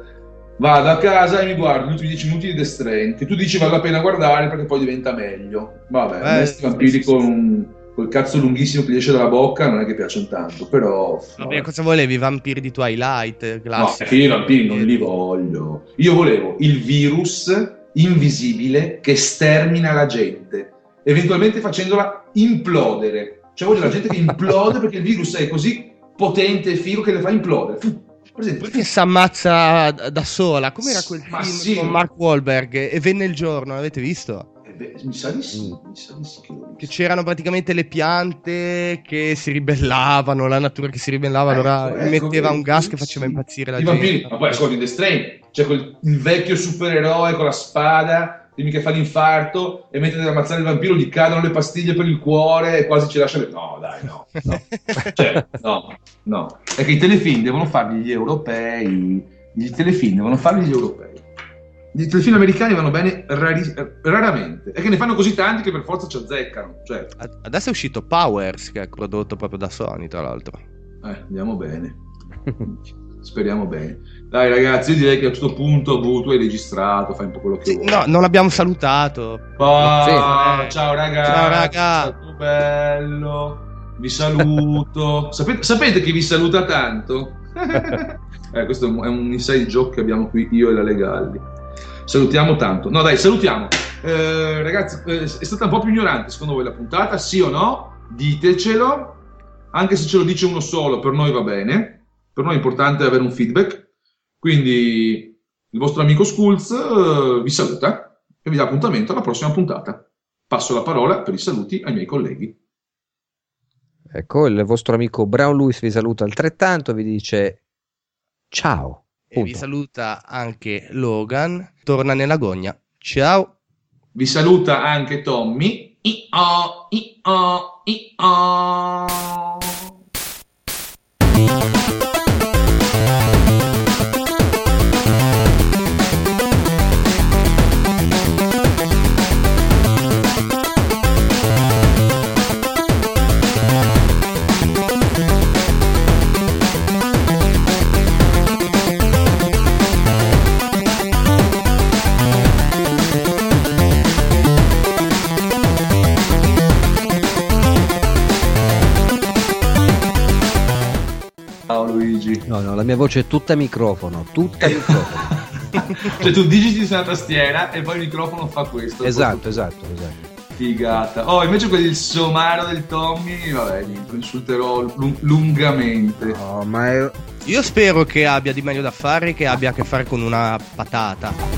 Vado a casa e mi guardo gli ultimi 10 minuti di The Strain, che tu dici vale la pena guardare perché poi diventa meglio. Vabbè, Eh, vampiri con un col cazzo lunghissimo che gli esce dalla bocca non è che piacciono tanto, però... Vabbè, cosa volevi? I vampiri di Twilight? No, Classici. perché io i vampiri non li voglio. Io volevo il virus invisibile che stermina la gente, eventualmente facendola implodere. Cioè voglio la gente che implode perché il virus è così potente e figo che le fa implodere. Perché si ammazza da sola? Com'era quel Ma film sì. con Mark Wahlberg? E venne il giorno, l'avete visto? eh beh, mi sa di sì, mi sa di sì che Che c'erano praticamente le piante che si ribellavano, la natura che si ribellava, allora Ecco, ecco, metteva un gas che sì. faceva impazzire la I gente. vampiri, ma poi ascolti The Strain, c'è quel il vecchio supereroe con la spada, dimmi che fa l'infarto e mentre deve ammazzare il vampiro gli cadono le pastiglie per il cuore e quasi ci lascia. No, dai, no, no. Cioè, no, no. È che i telefilm devono farli gli europei, i telefilm devono farli gli europei. I telefilm americani vanno bene rari- raramente, è che ne fanno così tanti che per forza ci azzeccano. Cioè, Ad- Adesso è uscito Powers, che è prodotto proprio da Sony, tra l'altro. eh, andiamo bene. Speriamo bene. Dai ragazzi, io direi che a questo punto boh, tu hai registrato, fai un po' quello che Sì, vuoi. no, non l'abbiamo salutato. Ah, Sì. Ciao ragazzi, Ciao, raga. è stato bello. Vi saluto. sapete, sapete chi vi saluta tanto? eh, questo è un- è un inside joke che abbiamo qui io e la Legalli. Salutiamo tanto. No, dai, salutiamo. Eh, ragazzi, eh, è stata un po' più ignorante secondo voi la puntata? Sì o no? Ditecelo. Anche se ce lo dice uno solo, per noi va bene. Per noi è importante avere un feedback. Quindi il vostro amico Skulls eh, vi saluta e vi dà appuntamento alla prossima puntata. Passo la parola per i saluti ai miei colleghi. Ecco, il vostro amico Brown Lewis vi saluta altrettanto, vi dice ciao. E vi Punto. saluta anche Logan. Torna nella gogna. Ciao. Vi saluta anche Tommy. I-oh, i-oh, i-oh. La mia voce è tutta microfono, tutta microfono. Cioè tu digiti su una tastiera e poi il microfono fa questo. esatto, esatto, esatto. Figata. Oh, invece quello il somaro del Tommy, vabbè, lo insulterò lung- lungamente. No, ma è... Io spero che abbia di meglio da fare che abbia a che fare con una patata.